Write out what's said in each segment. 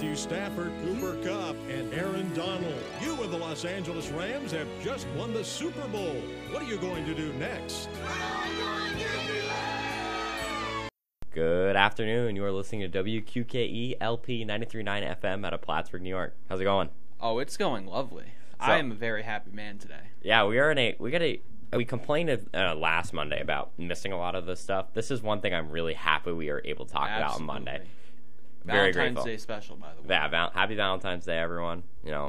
Matthew Stafford, Cooper Kupp, and Aaron Donald. You and the Los Angeles Rams have just won the Super Bowl. What are you going to do next? Good afternoon. You are listening to WQKE LP 93.9 FM out of Plattsburgh, New York. How's it going? Oh, it's going lovely. I am a very happy man today. Yeah, we are in a we got a we complained uh, last Monday about missing a lot of this stuff. This is one thing I'm really happy we are able to talk about on Monday. Very Valentine's grateful. Day special, by the way. Yeah, val- happy Valentine's Day, everyone. You know,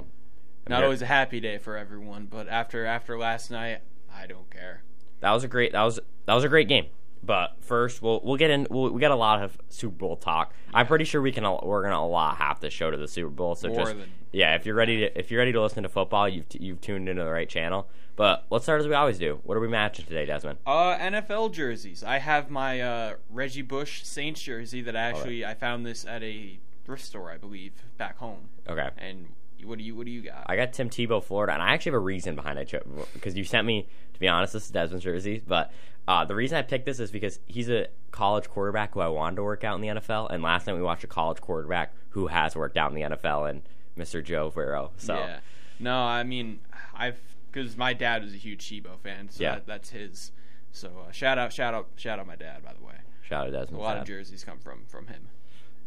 I'm Not here- always a happy day for everyone, but after after last night, I don't care. that was a great that was that was a great game. But first, we'll we'll get in. We'll, we got a lot of Super Bowl talk. I'm pretty sure we can. We're gonna allot half the show to the Super Bowl. So More just than- yeah, if you're ready to if you're ready to listen to football, you've you've tuned into the right channel. But let's start as we always do. What are we matching today, Desmond? Uh, NFL jerseys. I have my uh, Reggie Bush Saints jersey that I actually I found this at a thrift store, I believe, back home. Okay. And what do you what do you got? I got Tim Tebow, Florida, and I actually have a reason behind it because you sent me. To be honest, this is Desmond's jersey, but uh, the reason I picked this is because he's a college quarterback who I wanted to work out in the NFL, and last night we watched a college quarterback who has worked out in the NFL, and Mr. Joe Burrow. So Yeah. No, I mean I've because my dad was a huge Tebow fan, so Yeah. that, that's his. So uh, shout out, shout out, shout out my dad. By the way, shout out to a Desmond. lot of jerseys come from from him.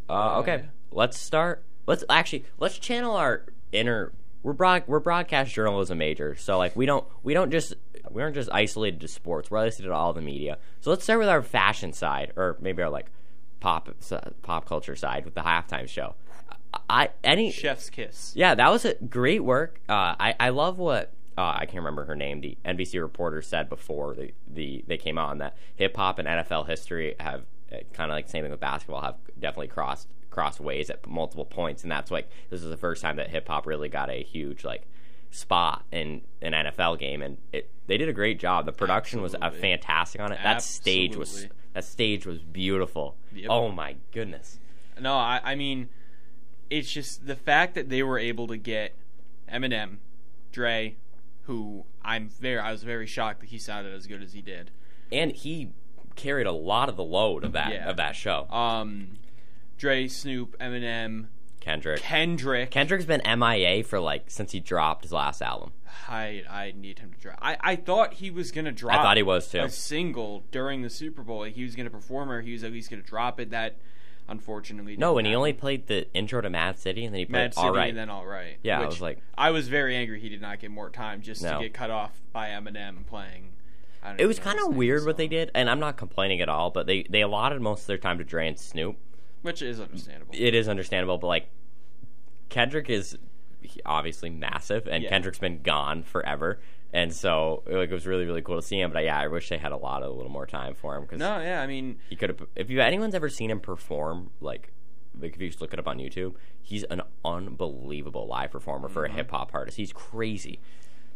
Uh, okay, yeah. let's start. Let's actually let's channel our inner. We're broad, we're broadcast journalism majors, so like we don't we don't just we aren't just isolated to sports. We're isolated to all the media. So let's start with our fashion side, or maybe our like pop pop culture side with the halftime show. I any Chef's kiss. yeah, that was a great work. Uh, I I love what uh, I can't remember her name. The NBC reporter said before the, the they came on that hip hop and NFL history have kind of like same thing with basketball have definitely crossed crossed ways at multiple points, and that's like this is the first time that hip hop really got a huge like spot in an NFL game, and it they did a great job. The production was uh, fantastic on it. That stage was that stage was beautiful. Yep. Oh my goodness. No, I, I mean, it's just the fact that they were able to get Eminem, Dre, who I'm very, I was very shocked that he sounded as good as he did. and he carried a lot of the load of that Yeah. of that show. Um, Dre, Snoop, Eminem, Kendrick. Kendrick. Kendrick's been MIA for like since he dropped his last album. I I need him to drop. I, I thought he was gonna drop. I thought he was too. a single during the Super Bowl. He was gonna perform, or he was at least gonna drop it. That unfortunately No, and he only played the intro to Mad City, and then he played Mad City All Right. and then All Right. Yeah, I was like- I was very angry he did not get more time just No. to get cut off by Eminem playing. I don't it was kind of weird what they did, and I'm not complaining at all. But they they allotted most of their time to Dre and Snoop. Which is understandable. It is understandable, but like Kendrick is obviously massive, and Yeah. Kendrick's been gone forever. And so, like, it was really, really cool to see him. But yeah, I wish they had a lot of a little more time for him because no, yeah, I mean, he could have. If you anyone's ever seen him perform, like, like if you just look it up on YouTube, he's an unbelievable live performer for a Mm-hmm. hip hop artist. He's crazy.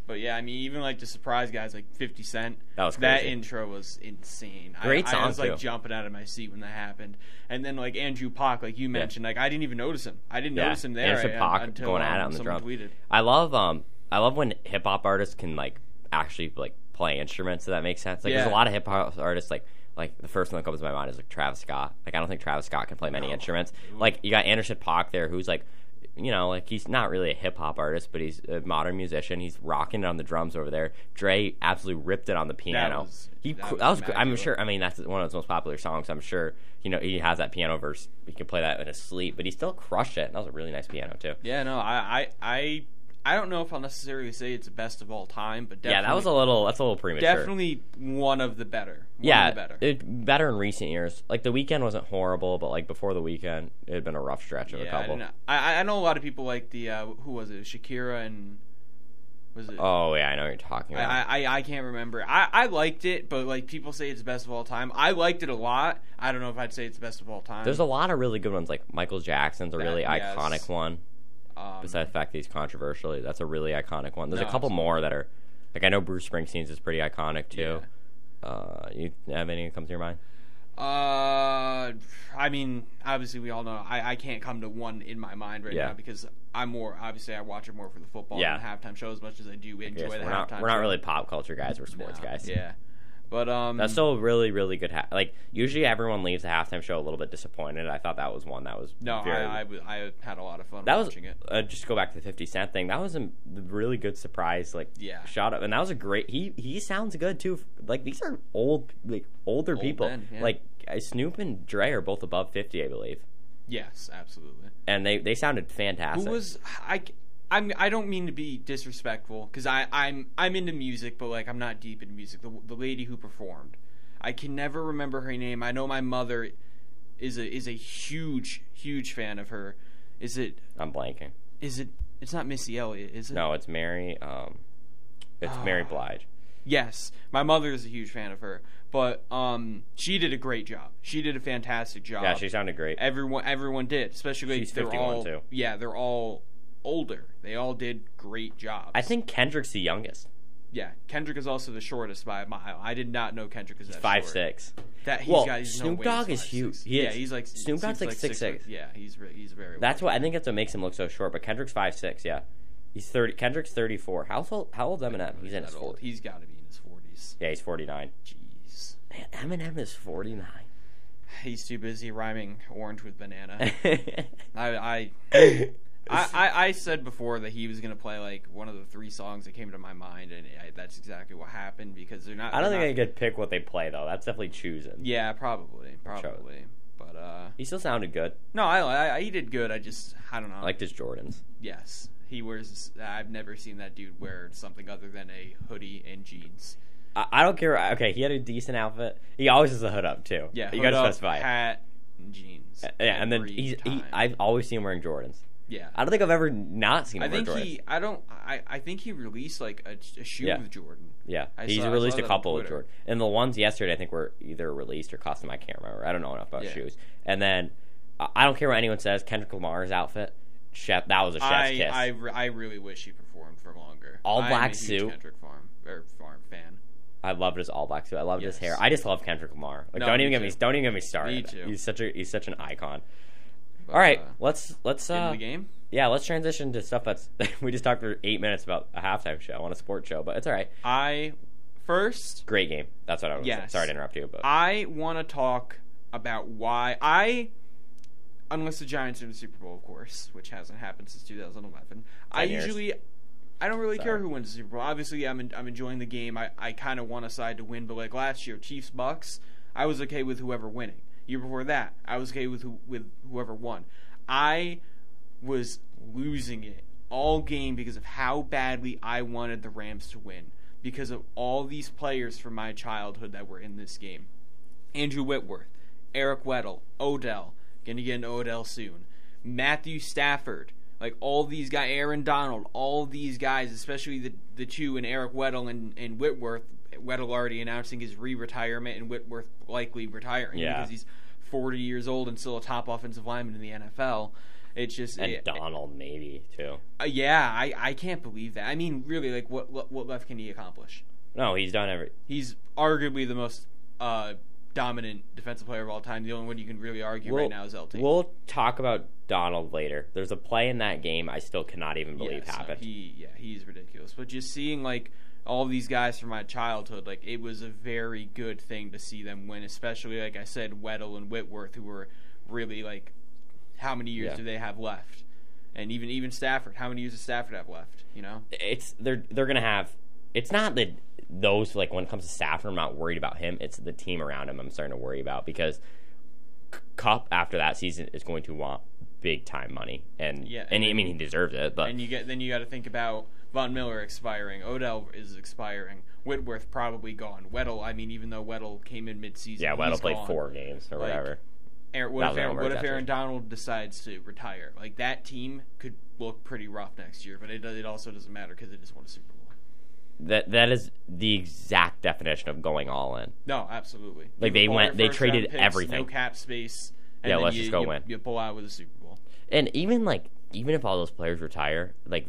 But yeah, I mean, even like the surprise guys like Fifty Cent. That was that intro was insane. Great I, song, I was like too. jumping out of my seat when that happened, and then like Andrew Paak, like you mentioned, like I didn't even notice him. I didn't Yeah, notice him there Anderson uh, Paak until going at it um, on the drum. tweeted. I love um I love when hip hop artists can like actually like play instruments. If that makes sense. Like there's a lot of hip hop artists like like the first one that comes to my mind is like Travis Scott. Like I don't think Travis Scott can play many No. instruments. Like you got Anderson Paak there, who's like. You know, like he's not really a hip hop artist, but he's a modern musician. He's rocking it on the drums over there. Dre absolutely ripped it on the piano. was- he that was that was. I'm sure. I mean, that's one of his most popular songs. I'm sure. You know, he has that piano verse. He can play that in his sleep, but he still crushed it. And that was a really nice piano too. Yeah, no, I, I, I, I don't know if I'll necessarily say it's the best of all time, but definitely, Yeah, that was a little. That's a little premature. definitely one of the better. One yeah, of the better. It, better in recent years. Like the Weeknd wasn't horrible, but like before the Weeknd, it had been a rough stretch of a yeah, I, couple. don't know. I, I know a lot of people like the uh, who was it, Shakira and was it? Oh yeah, I know what you're talking about. I, I I can't remember. I, I liked it, but like people say it's the best of all time. I liked it a lot. I don't know if I'd say it's the best of all time. There's a lot of really good ones. Like Michael Jackson's a That- really yes. iconic one. Um, Besides the fact that he's controversial, that's a really iconic one. There's No, a couple more that are like I know Bruce Springsteen's is pretty iconic too. Uh, you have any that come to your mind? Uh, I mean, obviously we all know I, I can't come to one in my mind right Yeah. now because I'm more obviously I watch it more for the football Yeah. and halftime show as much as I do enjoy the we're not halftime. we're not really pop culture guys. We're sports No, guys. Yeah. But um, That's still a really, really good. Ha- like usually, everyone leaves the halftime show a little bit disappointed. I thought that was one that was no. very, I, I I had a lot of fun that was watching it. uh, just to go back to the Fifty Cent thing. That was a really good surprise. Like Yeah. shot up, and that was a great. He he sounds good too. Like these are old, like older Old people. men, yeah. Like uh, Snoop and Dre are both above fifty, I believe, Yes, absolutely. and they they sounded fantastic. Who was I? I'm. I don't mean to be disrespectful because I I'm I'm into music, but like I'm not deep into music. The the lady who performed, I can never remember her name. I know my mother is a is a huge huge fan of her. Is it I'm blanking. is it? It's not Missy Elliott, is it? No, it's Mary. Um, it's Mary Ah. Blige. Yes, my mother is a huge fan of her, but um, she did a great job. She did a fantastic job. Yeah, she sounded great. everyone everyone did, especially She's they're 51 all too. yeah they're all older. They all did great jobs. I think Kendrick's the youngest. yeah, Kendrick is also the shortest by a mile. I did not know Kendrick is that Five short. six. That he's Well, got he's Snoop way Dogg is huge. He yeah, is. he's like Snoop Dogg's Snoop's like 6'6". foot- Yeah, he's re- he's very. That's what I think. That's what makes him look so short. But Kendrick's five six. Yeah, he's thirty. Kendrick's thirty four. How old? How old's Eminem? He's in his old. forties. He's got to be in his forties. Yeah, he's forty nine. Jeez, Man, Eminem is forty nine. he's too busy rhyming orange with banana. I I I, I, I said before that he was gonna play like one of the three songs that came to my mind, and I, that's exactly what happened because they're not. I don't think not, I could pick what they play though. That's definitely choosing. Yeah, probably, probably. But uh, He still sounded good. no, I, I he did good. I just I don't know. I liked his Jordans. yes, he wears. I've never seen that dude wear something other than a hoodie and jeans. I, I don't care. Okay, he had a decent outfit. He always has a hood up too. Yeah, you gotta specify. it. hat, and jeans. Yeah, and then he's. He. I've always seen him wearing Jordans. Yeah. I don't think I've ever not seen I him wear think Jordans. he. I don't. I. I think he released like a, a shoe Yeah. with Jordan. Yeah, I he's saw- I released saw a that on couple of Twitter. Jordan, and the ones yesterday I think were either released or custom. I can't remember. I don't know enough about Yeah. shoes. And then I I don't care what anyone says. Kendrick Lamar's outfit, chef, that was a chef's I, kiss. I, re- I really wish he performed for longer. All I'm black a huge suit. Kendrick Farm or er, Farm fan. I loved his all black suit. I loved his Yes. hair. I just love Kendrick Lamar. Like, No, don't me even get me. too. Don't even get me started. Me too. He's such a he's such an icon. All right, uh, let's let's uh, the game. yeah, let's transition to stuff that's we just talked for eight minutes about a halftime show on a sports show, but it's all right. I first Great game. That's what I was. Yes. Sorry to interrupt you, but I want to talk about why I, unless the Giants are in the Super Bowl, of course, which hasn't happened since 2011. I years. usually, I don't really care who wins the Super Bowl. Obviously, I'm en- I'm enjoying the game. I, I kind of want a side to win, but like last year, Chiefs Bucks, I was okay with whoever winning. Year before that, I was okay with who, with whoever won. I was losing it all game because of how badly I wanted the Rams to win because of all these players from my childhood that were in this game. Andrew Whitworth, Eric Weddle, Odell, gonna get into Odell soon. Matthew Stafford, like all these guys, Aaron Donald, all these guys, especially the the two and Eric Weddle and, and Whitworth. Weddle already announcing his re-retirement and Whitworth likely retiring Yeah. because he's 40 years old and still a top offensive lineman in the NFL. It's just and it- Donald maybe too. uh, yeah, I, I can't believe that. I mean, really, like what, what what left can he accomplish? No, he's done every. He's arguably the most uh, dominant defensive player of all time. The only one you can really argue right now is LT. We'll talk about Donald later. There's a play in that game I still cannot even believe Yes, happened. He yeah, he's ridiculous. But just seeing like all these guys from my childhood, like it was a very good thing to see them win. Especially like I said, Weddle and Whitworth, who were really like, how many years Yeah. do they have left? And even even Stafford, how many years does Stafford have left? You know. it's they're they're gonna have. It's not that those like when it comes to Stafford, I'm not worried about him. It's the team around him I'm starting to worry about because Kupp after that season is going to want big time money, and Yeah, and, and I mean he deserves it, but and you get then you got to think about Von Miller expiring. Odell is expiring. Whitworth probably gone. Weddle, I mean, even though Weddle came in midseason, yeah, Weddle played gone. four games or Like, whatever. Aaron, what if, Aaron, what if Aaron Donald decides to retire? Like that team could look pretty rough next year, but it it also doesn't matter because they just won a Super Bowl. That that is the exact definition of going all in. No, absolutely. Like, they went- they traded picks, everything. No cap space. And Yeah, let's you, just go you, win. You pull out with a Super Bowl. And even like even if all those players retire, like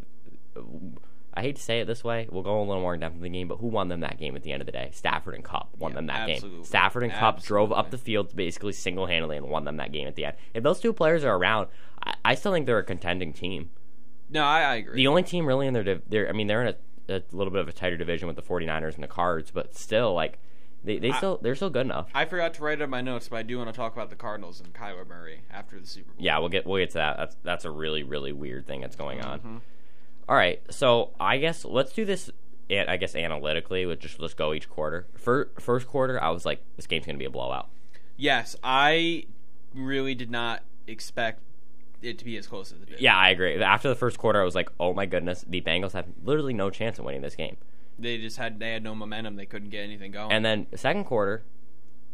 I hate to say it this way, we'll go a little more in depth in the game, but who won them that game at the end of the day? Stafford and Kupp won Yeah, them that game. Stafford and Kupp drove up the field basically single handedly and won them that game at the end. If those two players are around, I, I still think they're a contending team. No, I, I agree. The only team really in their, div- they're, I mean, they're in a, a little bit of a tighter division with the 49ers and the Cards, but still, like, They they I- still they're still good enough. I forgot to write it in my notes, but I do want to talk about the Cardinals and Kyler Murray after the Super Bowl. Yeah, we'll get we'll get to that. That's that's a really really weird thing that's going on. Mm-hmm. All right, so I guess let's do this. I guess analytically, with just let's go each quarter. For first quarter, I was like, this game's gonna be a blowout. Yes, I really did not expect it to be as close as it did. Yeah, I agree. After the first quarter, I was like, oh my goodness, the Bengals have literally no chance of winning this game. They just had they had no momentum. They couldn't get anything going. And then second quarter,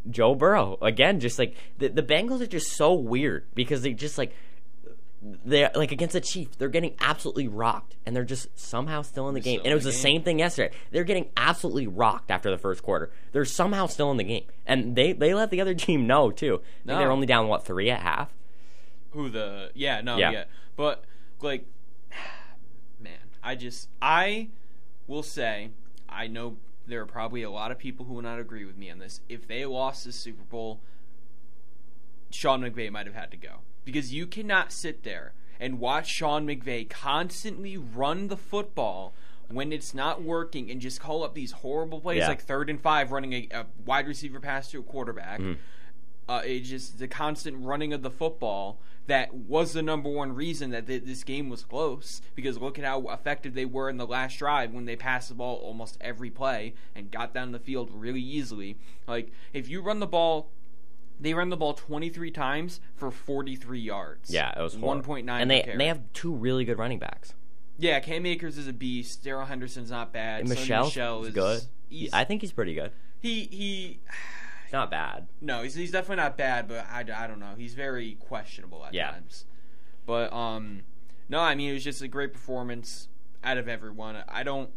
Joe Burrow again, just like the the Bengals are just so weird because they just like they're like against the Chiefs, they're getting absolutely rocked, and they're just somehow still in the game. And it was the the same thing yesterday. They're getting absolutely rocked after the first quarter. They're somehow still in the game, and they they let the other team know too. No. they're only down what three at half. Who the yeah no Yeah. yeah, but like man I just I will say I know there are probably a lot of people who will not agree with me on this. If they lost the Super Bowl, Sean McVay might have had to go because you cannot sit there and watch Sean McVay constantly run the football when it's not working and just call up these horrible plays Yeah. like third and five running a, a wide receiver pass to a quarterback. Uh, it's just the constant running of the football that was the number one reason that th- this game was close. Because look at how effective they were in the last drive when they passed the ball almost every play and got down the field really easily. Like if you run the ball, they ran the ball 23 times for 43 yards. Yeah, it was horrible. 1.9 and they they have two really good running backs. yeah. Cam Akers is a beast. Darrell Henderson's not bad. And Michel, Michel is is good. He's, I think he's pretty good. he he. Not bad. No, he's, he's definitely not bad, but I, I don't know. He's very questionable at Yeah. times. But um, no, I mean it was just a great performance out of everyone. I don't,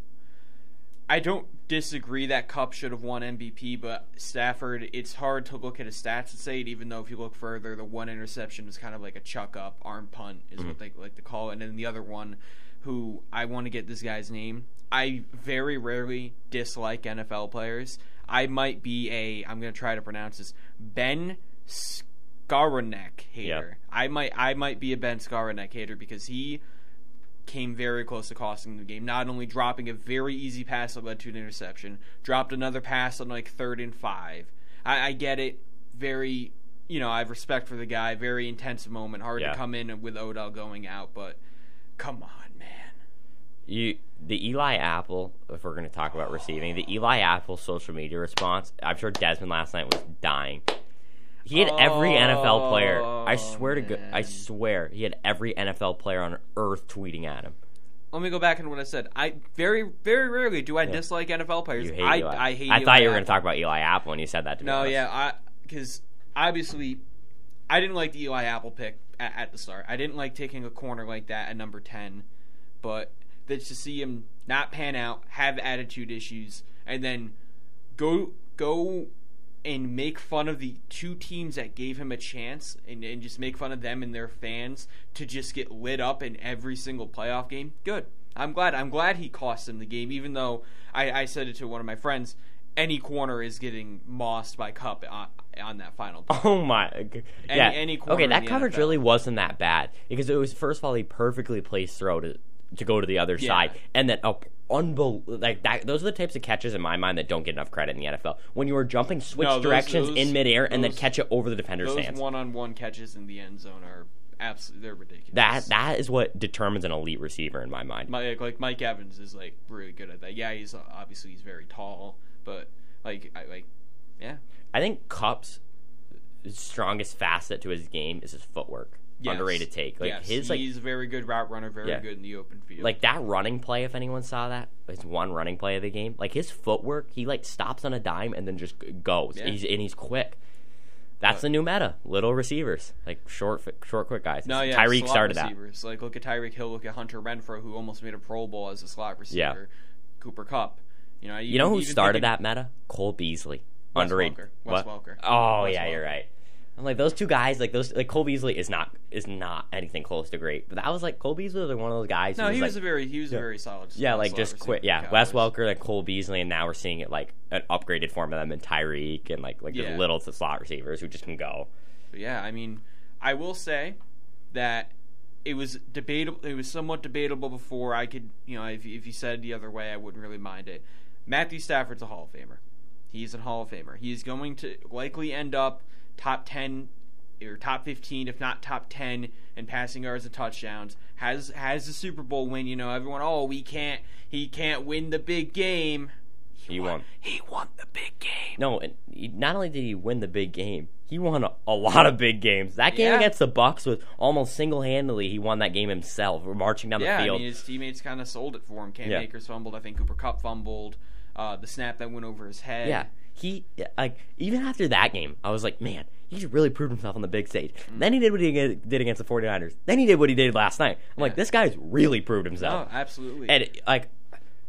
I don't disagree that Kupp should have won MVP, but Stafford, it's hard to look at his stats and say it. Even though if you look further, the one interception is kind of like a chuck up, arm punt is what mm-hmm. they like to call it, and then the other one, who I want to get this guy's name. I very rarely dislike NFL players. I might be a I'm gonna try to pronounce this Ben Skowronek hater. I might I might be a Ben Skowronek hater because he came very close to costing the game. Not only dropping a very easy pass that led to an interception, dropped another pass on like third and five. I, I get it. Very, you know, I have respect for the guy. Very intense moment. Hard Yeah. to come in with Odell going out, but come on, man. You the Eli Apple, if we're going to talk about receiving, the Eli Apple social media response. I'm sure Desmond last night was dying. He had every NFL player. I Oh, swear to God, I swear he had every NFL player on earth tweeting at him. Let me go back into what I said. I very, very rarely do I dislike NFL players. I, Eli. I hate. I Eli thought you were going to talk about Eli Apple when you said that to me. No, yeah, I because obviously I didn't like the Eli Apple pick at, at the start. I didn't like taking a corner like that at number ten, but that to see him not pan out, have attitude issues, and then go go and make fun of the two teams that gave him a chance and, and just make fun of them and their fans to just get lit up in every single playoff game. Good. I'm glad. I'm glad he cost him the game, even though I, I said it to one of my friends. Any corner is getting mossed by Kupp on, on that final. play. Oh my! g- Yeah. any corner okay, that coverage NFL. really wasn't that bad because it was first of all a perfectly placed throw to to go to the other Yeah. side, and then a unbel- like that. Those are the types of catches in my mind that don't get enough credit in the NFL. When you are jumping switch No, those- directions those- in midair and then those- catch it over the defender's Those hands. one-on-one catches in the end zone are absolutely they're ridiculous. that that is what determines an elite receiver in my mind. Mike, like Mike Evans is like really good at that. Yeah, he's obviously he's very tall, but like I like yeah. I think Kupp's strongest facet to his game is his footwork. Yes. Underrated take. Like yes. his like he's a very good route runner, very Yeah. good in the open field. like that running play if anyone saw that his one running play of the game like his footwork he like stops on a dime and then just goes Yeah. he's and he's quick that's But- the new meta little receivers like short short quick guys no, yeah, Tyreek started that receivers. Like look at Tyreek Hill, look at Hunter Renfrow, who almost made a Pro Bowl as a slot receiver. Yeah. Cooper Kupp. You know, you know who started thinking- that meta Cole Beasley Wes underrated Welker. Wes What? Welker. oh Wes yeah you're right I'm like those two guys like those like Cole Beasley is not is not anything close to great but that was like Cole Beasley was like one of those guys who No, he like, was a very he was Yeah. a very solid. Yeah, like just quit. Yeah, Wes Welker, like Cole Beasley, and now we're seeing it like an upgraded form of them and Tyreek and like like Yeah. the little slot receivers who just can go. But yeah, I mean, I will say that it was debatable. It was somewhat debatable before. I could, you know, if if you said the other way, I wouldn't really mind it. Matthew Stafford's a Hall of Famer. He's a Hall of Famer. He's going to likely end up top 10 or top 15, if not top 10 in passing yards and touchdowns. Has has the Super Bowl win. You know, everyone, oh, we can't, he can't win the big game. He won. He won the big game. No, and he, not only did he win the big game, he won a, a lot of big games. That game Yeah. against the Bucks was almost single handedly. He won that game himself, marching down Yeah, the I field. mean, his teammates kind of sold it for him. Cam Yeah. Akers fumbled. I think Cooper Kupp fumbled. Uh, the snap that went over his head. Yeah, he like even after that game, I was like, man, he's really proved himself on the big stage. Mm. Then he did what he did against the 49ers. Then he did what he did last night. I'm like, this guy's really proved himself. absolutely. And like,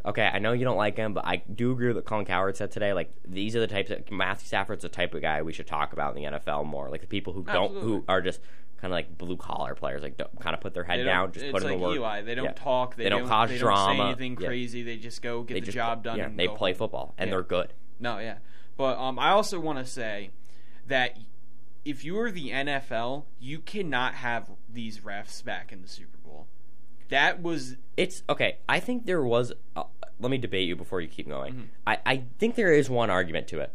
okay, I know you don't like him, but I do agree with what Colin Cowherd said today. Like, these are the types of Matthew Stafford's the type of guy we should talk about in the NFL more. Like the people who don't, who are just kind of like blue collar players, like don't kind of put their head down, just put in like the work. Eli. They don't Yeah. talk. They, They don't cause they drama. Don't say anything Yeah. crazy. They just go get They the just job done. Yeah, and they play home. football and Yeah. they're good. No, yeah. But um, I also want to say that if you are the NFL, you cannot have these refs back in the Super Bowl. That was It's okay. I think there was. Uh, let me debate you before you keep going. Mm-hmm. I, I think there is one argument to it.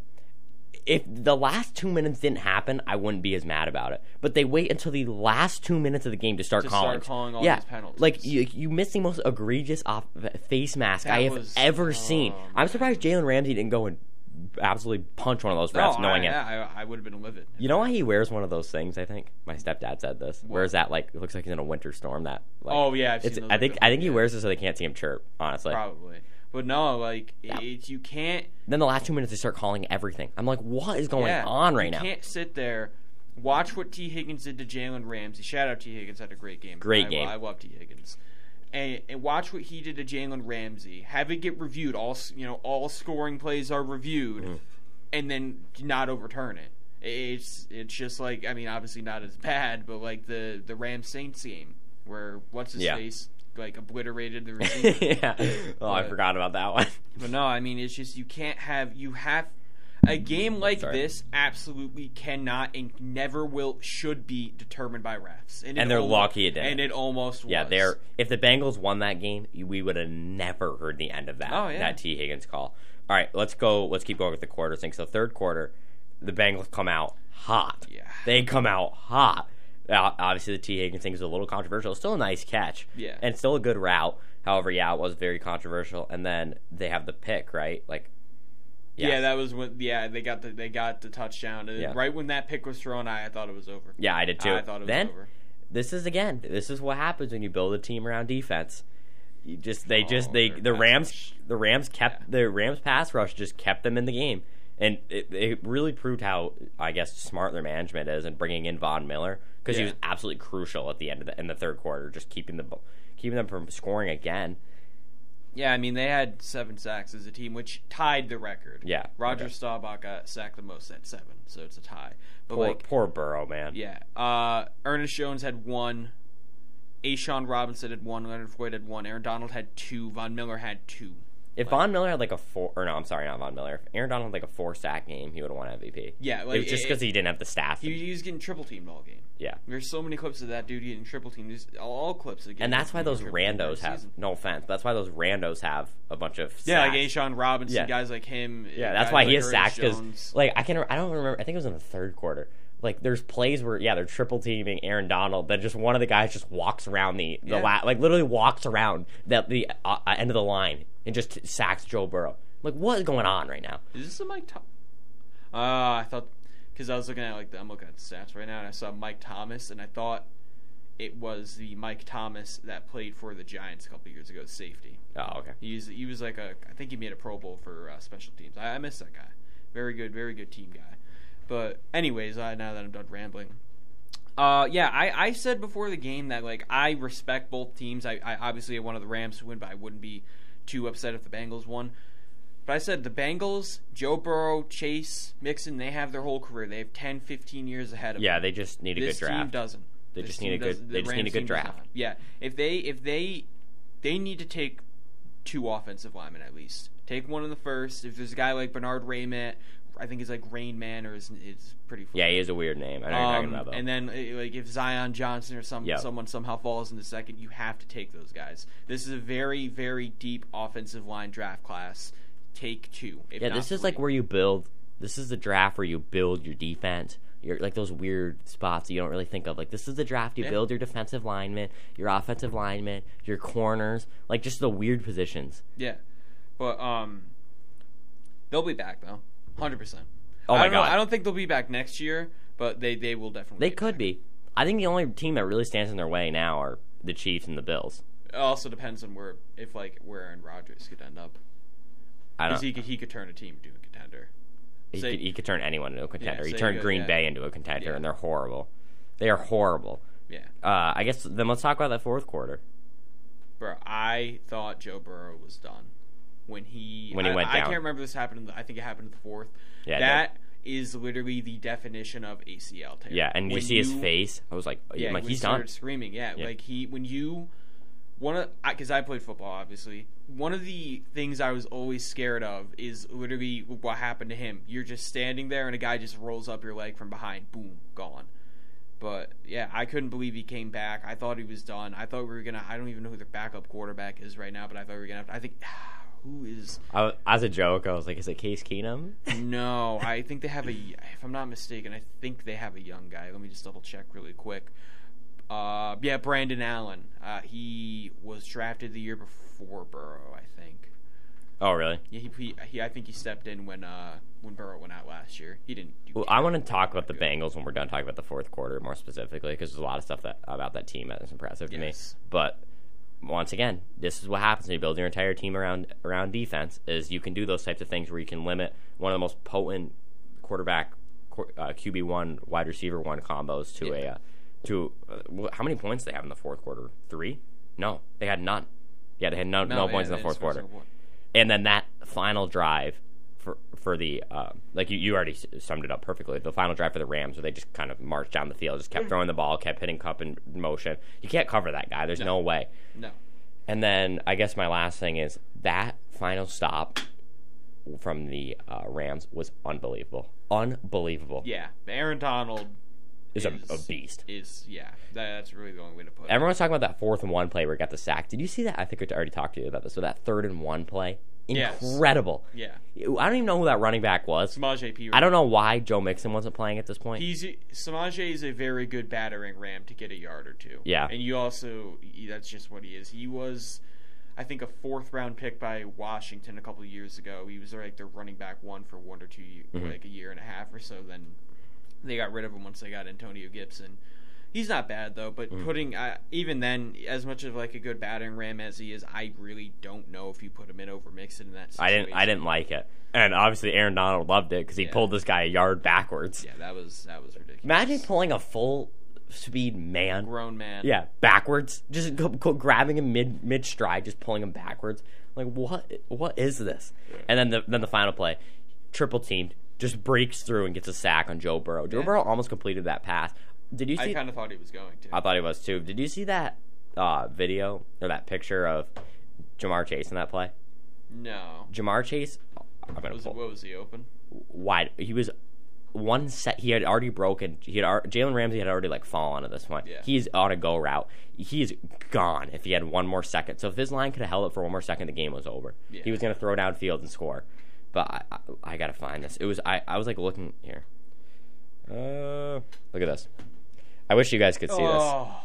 If the last two minutes didn't happen, I wouldn't be as mad about it. But they wait until the last two minutes of the game to start To calling. start calling all yeah, these penalties. like you, you missed the most egregious off face mask That I have was- ever seen. oh, I'm surprised Jalen Ramsey didn't go and absolutely punch one of those refs, no, knowing I, it. yeah, I, I would have been livid. You know why he wears one of those things? I think my stepdad said this. Wears that like it looks like he's in a winter storm. That like, Oh, yeah, I've it's, seen I think I think he wears it so they can't see him chirp. Honestly, Probably, but no, like it's you can't. then the last two minutes they start calling everything. I'm like, what is going yeah, on right you now? You can't sit there. Watch what Tee Higgins did to Jalen Ramsey. Shout out to Tee Higgins had a great game. Great I, game. I love Tee Higgins. And, and watch what he did to Jalen Ramsey. Have it get reviewed. All you know, all scoring plays are reviewed, Mm-hmm. and then not overturn it. It's it's just like I mean, obviously not as bad, but like the the Rams Saints game where what's his Yeah. face like obliterated the receiver. yeah. Oh, I forgot about that one. But no, I mean it's just you can't have you have a game like Sorry. this absolutely cannot and never will should be determined by refs. it And they're almo- lucky it didn't. And it almost yeah, was. they're if the Bengals won that game, we would have never heard the end of that. Oh, yeah. That Tee Higgins call. All right, let's go. Let's keep going with the quarter thing. So third quarter, the Bengals come out hot. Yeah. they come out hot. Obviously, the Tee Higgins thing is a little controversial. It's still a nice catch. Yeah. and still a good route. However, yeah, it was very controversial. And then they have the pick, right? Like, yeah. that was when yeah they got the they got the touchdown and Yeah. right when that pick was thrown, I, I thought it was over. yeah, I did too. I thought it was over. this is again this is what happens when you build a team around defense you just they just Oh, they the rams rush. the rams kept Yeah. the rams pass rush just kept them in the game and it, it really proved how i guess smart their management is in bringing in von miller because he was absolutely crucial at the end of the in the third quarter just keeping the keeping them from scoring again Yeah, I mean they had seven sacks as a team, which tied the record. Yeah, Roger okay. Staubach got sacked the most at seven, so it's a tie. But poor, like poor burrow man Yeah. Uh, Ernest Jones had one. A'Shawn Robinson had one. Leonard Floyd had one. Aaron Donald had two. Von Miller had two. If Von Miller had like a four, or no, I'm sorry, not Von Miller. If Aaron Donald had like a four sack game, he would have won MVP. Yeah, it was just because he didn't have the staff. He, he was getting triple teamed all game. yeah, There's so many clips of that dude getting triple teamed. There's all, clips. again. and that's why those randos have season. no offense. That's why those randos have a bunch of Yeah, like. A'Shawn Robinson, Yeah. guys like him. yeah, that's why he like has sacks because like I can I don't remember. I think it was in the third quarter. Like there's plays where yeah they're triple teaming Aaron Donald, then just one of the guys just walks around the the Yeah. la- like literally walks around the the uh, uh, end of the line and just sacks Joe Burrow. Like what is going on right now? Is this a Mike? Tom- uh, I thought because I was looking at like the, I'm looking at the stats right now, and I saw Mike Thomas, and I thought it was the Mike Thomas that played for the Giants a couple years ago, safety. Oh okay. He was, he was like a I think he made a Pro Bowl for uh, special teams. I, I miss that guy. Very good, very good team guy. But anyways, uh, now that I'm done rambling, uh, yeah, I, I said before the game that like I respect both teams. I, I obviously wanted the Rams to win, but I wouldn't be too upset if the Bengals won. But I said the Bengals, Joe Burrow, Chase, Mixon, they have their whole career. They have 10, 15 years ahead of Yeah, them. Yeah, they just need a this good team draft. doesn't. They This just need a good- they the just need a good draft. Yeah, if they if they they need to take two offensive linemen at least. Take one in the first. If there's a guy like Bernhard Raimann, I think he's like Rain Man or is is pretty. Yeah, he is a weird name. I know what you're talking Um, about though. and then uh, like if Zion Johnson or some Yep. someone somehow falls in the second, you have to take those guys. This is a very very deep offensive line draft class. take two. if Yeah, this is three. like where you build. This is the draft where you build your defense. You're like those weird spots you don't really think of. Like this is the draft you Yeah. build your defensive linemen, your offensive linemen, your corners, like just the weird positions. Yeah, but um, they'll be back though, hundred percent. Oh I my don't know- God. I don't think they'll be back next year, but they they will definitely. They could back. be. I think the only team that really stands in their way now are the Chiefs and the Bills. It also depends on where if like where Aaron Rodgers could end up I don't. he could he could turn a team into a contender. He, say- could, he could turn anyone into a contender. he turned Green yeah. Bay into a contender, Yeah. and they're horrible. They are horrible. Yeah, Uh, I guess then let's talk about that fourth quarter. bro. I thought Joe Burrow was done when he When he I, went I down. can't remember this happened. In the, I think it happened in the fourth. Yeah, that is literally the definition of ACL tear. Yeah, and you When see his face. I was like, oh, Yeah, like he's he done. started screaming. Yeah, Yeah. like he when you one of because I, played football obviously. One of the things I was always scared of is literally what happened to him. You're just standing there and a guy just rolls up your leg from behind, boom, gone. But yeah, I couldn't believe he came back. I thought he was done. I thought we were gonna. I don't even know who their backup quarterback is right now, but I thought we were gonna. Have, I think who is I, as a joke, I was like, is it Case Keenum? no, I think they have a. If I'm not mistaken, I think they have a young guy. Let me just double check really quick. Uh, yeah, Brandon Allen. Uh, he was drafted the year before Burrow, I think. oh, really? Yeah, he, he, he I think he stepped in when uh when Burrow went out last year. He didn't. Do Well, I want to talk about the good. Bengals when we're done talking about the fourth quarter more specifically because there's a lot of stuff that about that team that is impressive to Yes. me. But once again, this is what happens when you build your entire team around around defense. Is you can do those types of things where you can limit one of the most potent quarterback uh, QB one wide receiver one combos to a uh, to uh, how many points they have in the fourth quarter? Three? No, they had none. Yeah, they had no, no, yeah, points in the fourth quarter and then that final drive for for the uh, like you, you already summed it up perfectly. The final drive for the Rams, where they just kind of marched down the field, just kept throwing the ball, kept hitting Kupp in motion. You can't cover that guy. There's no, No. way. No. And then I guess my last thing is that final stop from the uh, Rams was unbelievable. Unbelievable. Yeah, Aaron Donald Is a, a beast. Is yeah, that's really the only way to put it. Everyone's talking about that fourth and one play where he got the sack. Did you see that? I think I already talked to you about this. So that third and one play, Yes. incredible. Yeah, I don't even know who that running back was. Samaje P. I don't know why Joe Mixon wasn't playing at this point. He's Samaje is a very good battering ram to get a yard or two. Yeah. and you also that's just what he is. He was, I think, a fourth round pick by Washington a couple of years ago. He was like their running back one for one or two, Mhm. like a year and a half or so. Then they got rid of him once they got Antonio Gibson. He's not bad though, but Mhm. putting uh, even then, as much of like a good battering ram as he is, I really don't know if you put him in over Mixon in that. Situation. I didn't. I didn't like it, and obviously Aaron Donald loved it because he Yeah. pulled this guy a yard backwards. Yeah, that was that was ridiculous. Imagine pulling a full speed man. grown man. Yeah, backwards, just go, go, grabbing him mid mid stride, just pulling him backwards. Like what? What is this? And then the then the final play, triple teamed, just breaks through and gets a sack on Joe Burrow. Joe Yeah. Burrow almost completed that pass. Did you see? I kind of thought he was going to. I thought he was too. Did you see that uh, video or that picture of Ja'Marr Chase in that play? no. Ja'Marr Chase, I'm gonna Was pull, what was he open? wide. He was one set. He had already broken. He had Jalen Ramsey had already like fallen at this point. Yeah. He's on a go route. He's gone if he had one more second. So if his line could have held it for one more second, the game was over. Yeah. He was gonna throw downfield and score. But I, I, I gotta find this. It was I, I was like looking here. Uh, look at this. I wish you guys could see this. oh.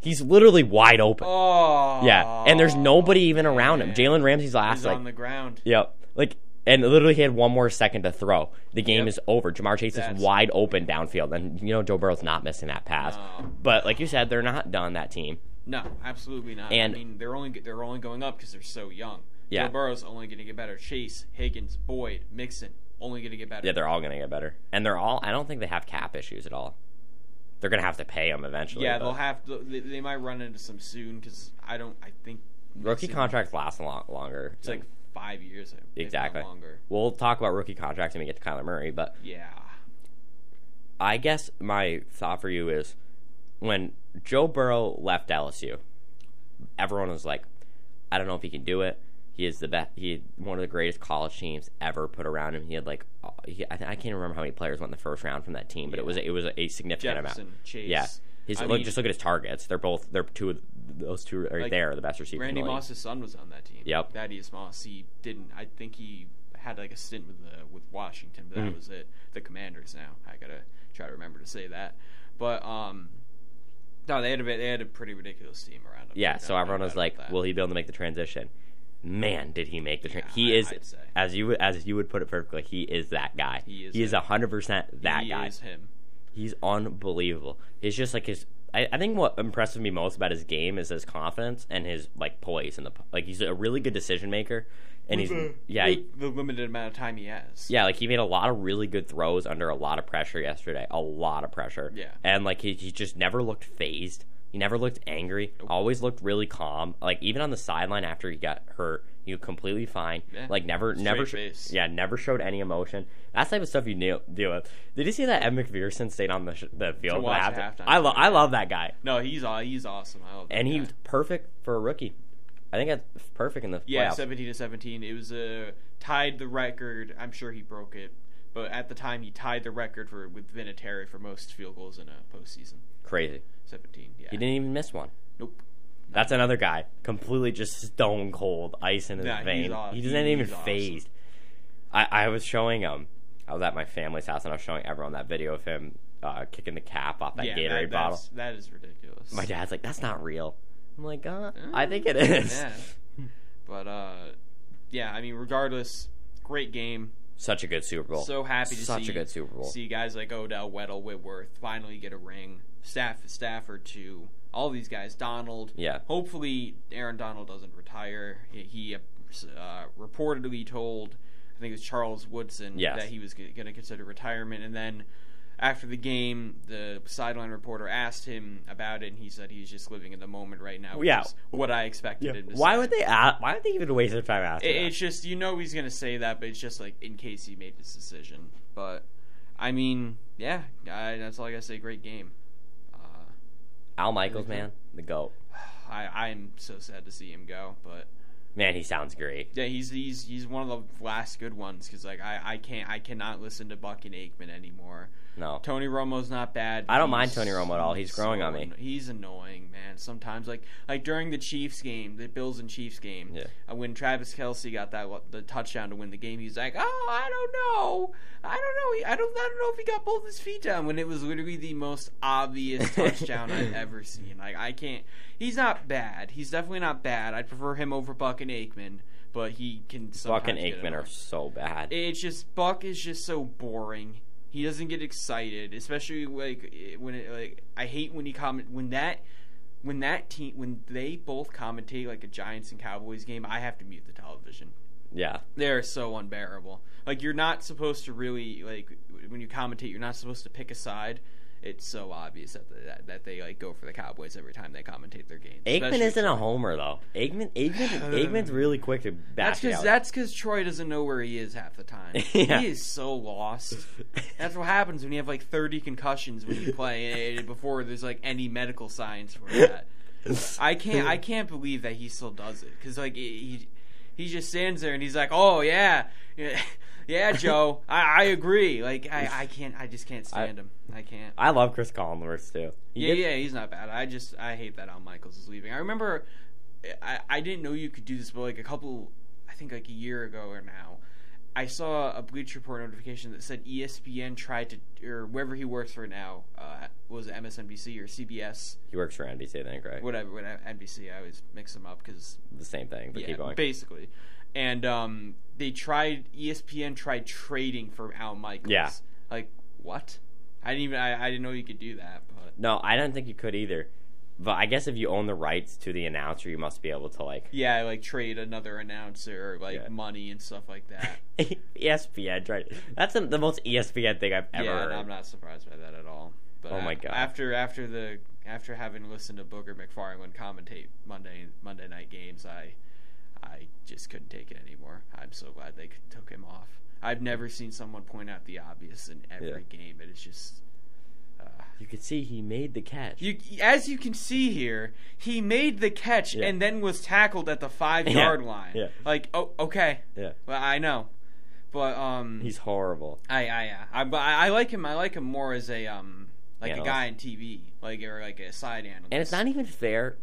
He's literally wide open. Oh. Yeah, and there's nobody even around him. Jalen Ramsey's last He's like on the ground. Yep. Like, and literally he had one more second to throw. The game Yep. is over. Ja'Marr Chase That's- is wide open downfield, and you know Joe Burrow's not missing that pass. No. But like you said, they're not done. That team. No, absolutely not. And- I mean, they're only they're only going up because they're so young. Yeah. Joe Burrow's only going to get better. Chase, Higgins, Boyd, Mixon, only going to get better. Yeah, they're all gonna get better, and they're all. I don't think they have cap issues at all. They're gonna have to pay him eventually. yeah, but they'll have to. They, they might run into some soon because I don't. I think rookie contracts last a lot longer. It's like five years. exactly. longer. We'll talk about rookie contracts when we get to Kyler Murray, but Yeah. I guess my thought for you is when Joe Burrow left LSU, everyone was like, I don't know if he can do it. He is the best. He had one of the greatest college teams ever put around him. He had like, uh, he, I, th- I can't remember how many players went in the first round from that team, but it was it was a significant Jefferson, amount. Chase. Yeah, his look. mean- just look at his targets. They're both. They're two. of Those two right Like, there are the best receivers. Randy in the league. Moss's son was on that team. Yep. Thaddeus Moss. He didn't. I think he had like a stint with the with Washington, but that Mhm. was it. The Commanders now. I gotta try to remember to say that. But um, no, they had a bit, they had a pretty ridiculous team around them. Yeah, so everyone was like, "Will he be able to make the transition?" Man, did he make the Yeah. He I- is, I'd say. as you would- as you would put it perfectly, he is that guy. He is He is hundred percent that he guy. is him. He's unbelievable. He's just like his. I, I think what impresses me most about his game is his confidence and his like poise and the like. He's a really good decision maker, and he's yeah he- the limited amount of time he has. yeah like he made a lot of really good throws under a lot of pressure yesterday. A lot of pressure. Yeah. and like he, he just never looked phased. He never looked angry. Always looked really calm. Like even on the sideline after he got hurt, he was completely fine. Yeah. Like never, never, Straight sh- face. yeah, never showed any emotion. That's type of stuff you knew, deal with. Did you see that Ed McPherson stayed on the sh- the field? watch at the halftime? halftime I love, I love that guy, No, he's he's awesome. I love that and he was perfect for a rookie. I think that's perfect in the Yeah, playoffs. seventeen to seventeen. It was uh, tied the record. I'm sure he broke it, but at the time he tied the record for with Vinatieri for most field goals in a postseason. Crazy. Seventeen. Yeah. He didn't even miss one. Nope. That's another guy, completely just stone cold, ice in his Nah, he's vein. aw- he doesn't even awesome. phased. I, I was showing um, I was at my family's house and I was showing everyone that video of him uh, kicking the cap off that yeah, Gatorade that, bottle. That is ridiculous. My dad's like, "That's not real." I'm like, uh, I Mm, think it is. Yeah. But uh, yeah. I mean, regardless, great game. Such a good Super Bowl. So happy to Such see a good Super Bowl. see guys like Odell, Weddle, Whitworth finally get a ring. Staff Stafford too. All these guys. Donald. Yeah. Hopefully, Aaron Donald doesn't retire. He, he uh, reportedly told, I think it was Charles Woodson, Yes. that he was going to consider retirement. And then after the game, the sideline reporter asked him about it, and he said he's just living in the moment right now. Which Yeah. is what I expected him to Why say. would they? a why would they even waste their time asking? It, that? it's just you know he's gonna say that, but it's just like in case he made this decision. But I mean, yeah, I, that's all I gotta say. Great game. Uh, Al Michaels, man, the goat. I I'm so sad to see him go, but Man, he sounds great. yeah, he's he's he's one of the last good ones because like I I can't I cannot listen to Buck and Aikman anymore. No, Tony Romo's not bad. I don't mind Tony Romo at all. He's growing on me. He's annoying, man. Sometimes, like like during the Chiefs game, the Bills and Chiefs game, Yeah. uh, when Travis Kelce got that the touchdown to win the game, he's like, "Oh, I don't know, I don't know, I don't, I don't know if he got both his feet down." When it was literally the most obvious touchdown I've ever seen. Like I can't. He's not bad. He's definitely not bad. I'd prefer him over Buck and Aikman, but he can. Buck and Aikman are so bad. It's just Buck is just so boring. He doesn't get excited, especially like eh, when it like I hate when he comment when that when that team when they both commentate like a Giants and Cowboys game. I have to mute the television. yeah, They're so unbearable. Like you're not supposed to really like when you commentate. You're not supposed to pick a side. It's so obvious that that, that they like go for the Cowboys every time they commentate their games. Aikman especially isn't a homer though. Aikman, Aikman, Aikman's really quick to That's back it because out. that's because Troy doesn't know where he is half the time. Yeah. He is so lost. That's what happens when you have like 30 concussions when you play and before there's like any medical science for that. I can't I can't believe that he still does it because like he he just stands there and he's like, oh yeah, yeah, Joe, I, I agree. Like I, I can't I just can't stand him. I can't. I love Chris Collinsworth too. He Yeah, gets- yeah, he's not bad. I just I hate that Al Michaels is leaving. I remember I, I didn't know you could do this, but like a couple, I think like a year ago or now, I saw a Bleacher Report notification that said ESPN tried to or wherever he works for now, uh, was it MSNBC or CBS, He works for NBC, I think, right? whatever, whatever NBC. I always mix them up because The same thing, but yeah, keep going. basically. And um, they tried ESPN tried trading for Al Michaels. Yeah. Like what? I didn't even I, I didn't know you could do that, but No, I don't think you could either. But I guess if you own the rights to the announcer, you must be able to like yeah, like trade another announcer, like Yeah. money and stuff like that. ESPN. Right? That's the, the most ESPN thing I've ever yeah, heard. I'm not surprised by that at all. But Oh my uh, God. After after the after having listened to Booger McFarland commentate Monday Monday night games, I I just couldn't take it anymore. I'm so glad they took him off. I've never seen someone point out the obvious in every game, and it's just. Uh, You could see he made the catch. you, as you can see here, he made the catch Yeah. and then was tackled at the five Yeah. yard line. Yeah. Like, oh, okay, yeah, well, I know, but um, he's horrible. I I. I but I, I like him. I like him more as a um like Analyst. a guy on TV, like or like a side analyst. And it's not even fair.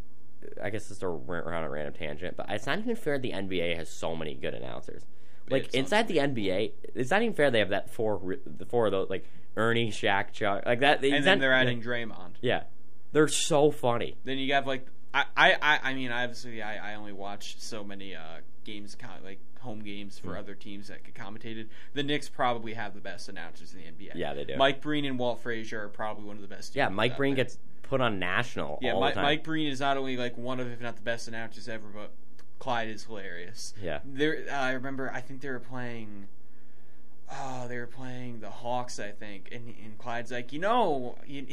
I guess it's a around a random tangent, but it's not even fair. The NBA has so many good announcers. Like inside the NBA, it's not even fair. They have that four, the four of those, like Ernie, Shaq, Chuck, like that. and then they're adding Draymond. yeah, they're so funny. Then you have like I I I, mean obviously I, I only watch so many uh, games like home games for other teams that get commentated. The Knicks probably have the best announcers in the NBA. Yeah, they do. Mike Breen and Walt Frazier are probably one of the best. Yeah, Mike Breen there. gets put on national. Yeah, Mike. Mike Breen is not only like one of, if not the best announcers ever, but Clyde is hilarious. Yeah. There, uh, I remember. I think they were playing. Oh, they were playing the Hawks, I think, and and Clyde's like, you know, you,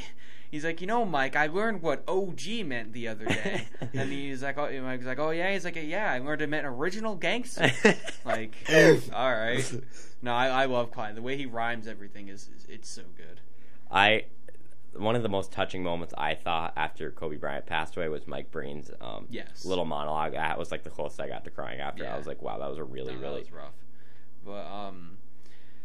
he's like, you know, Mike, I learned what OG meant the other day, and he's like, oh, Mike's like, oh yeah, he's like, yeah, I learned it meant original gangster. like, all right, no, I, I love Clyde. The way he rhymes everything is, is it's so good. I one of the most touching moments I thought after Kobe Bryant passed away was Mike Breen's um, Yes. little monologue. That was like the closest I got to crying after. Yeah. I was like, wow, that was a really, No, that really was rough. But um,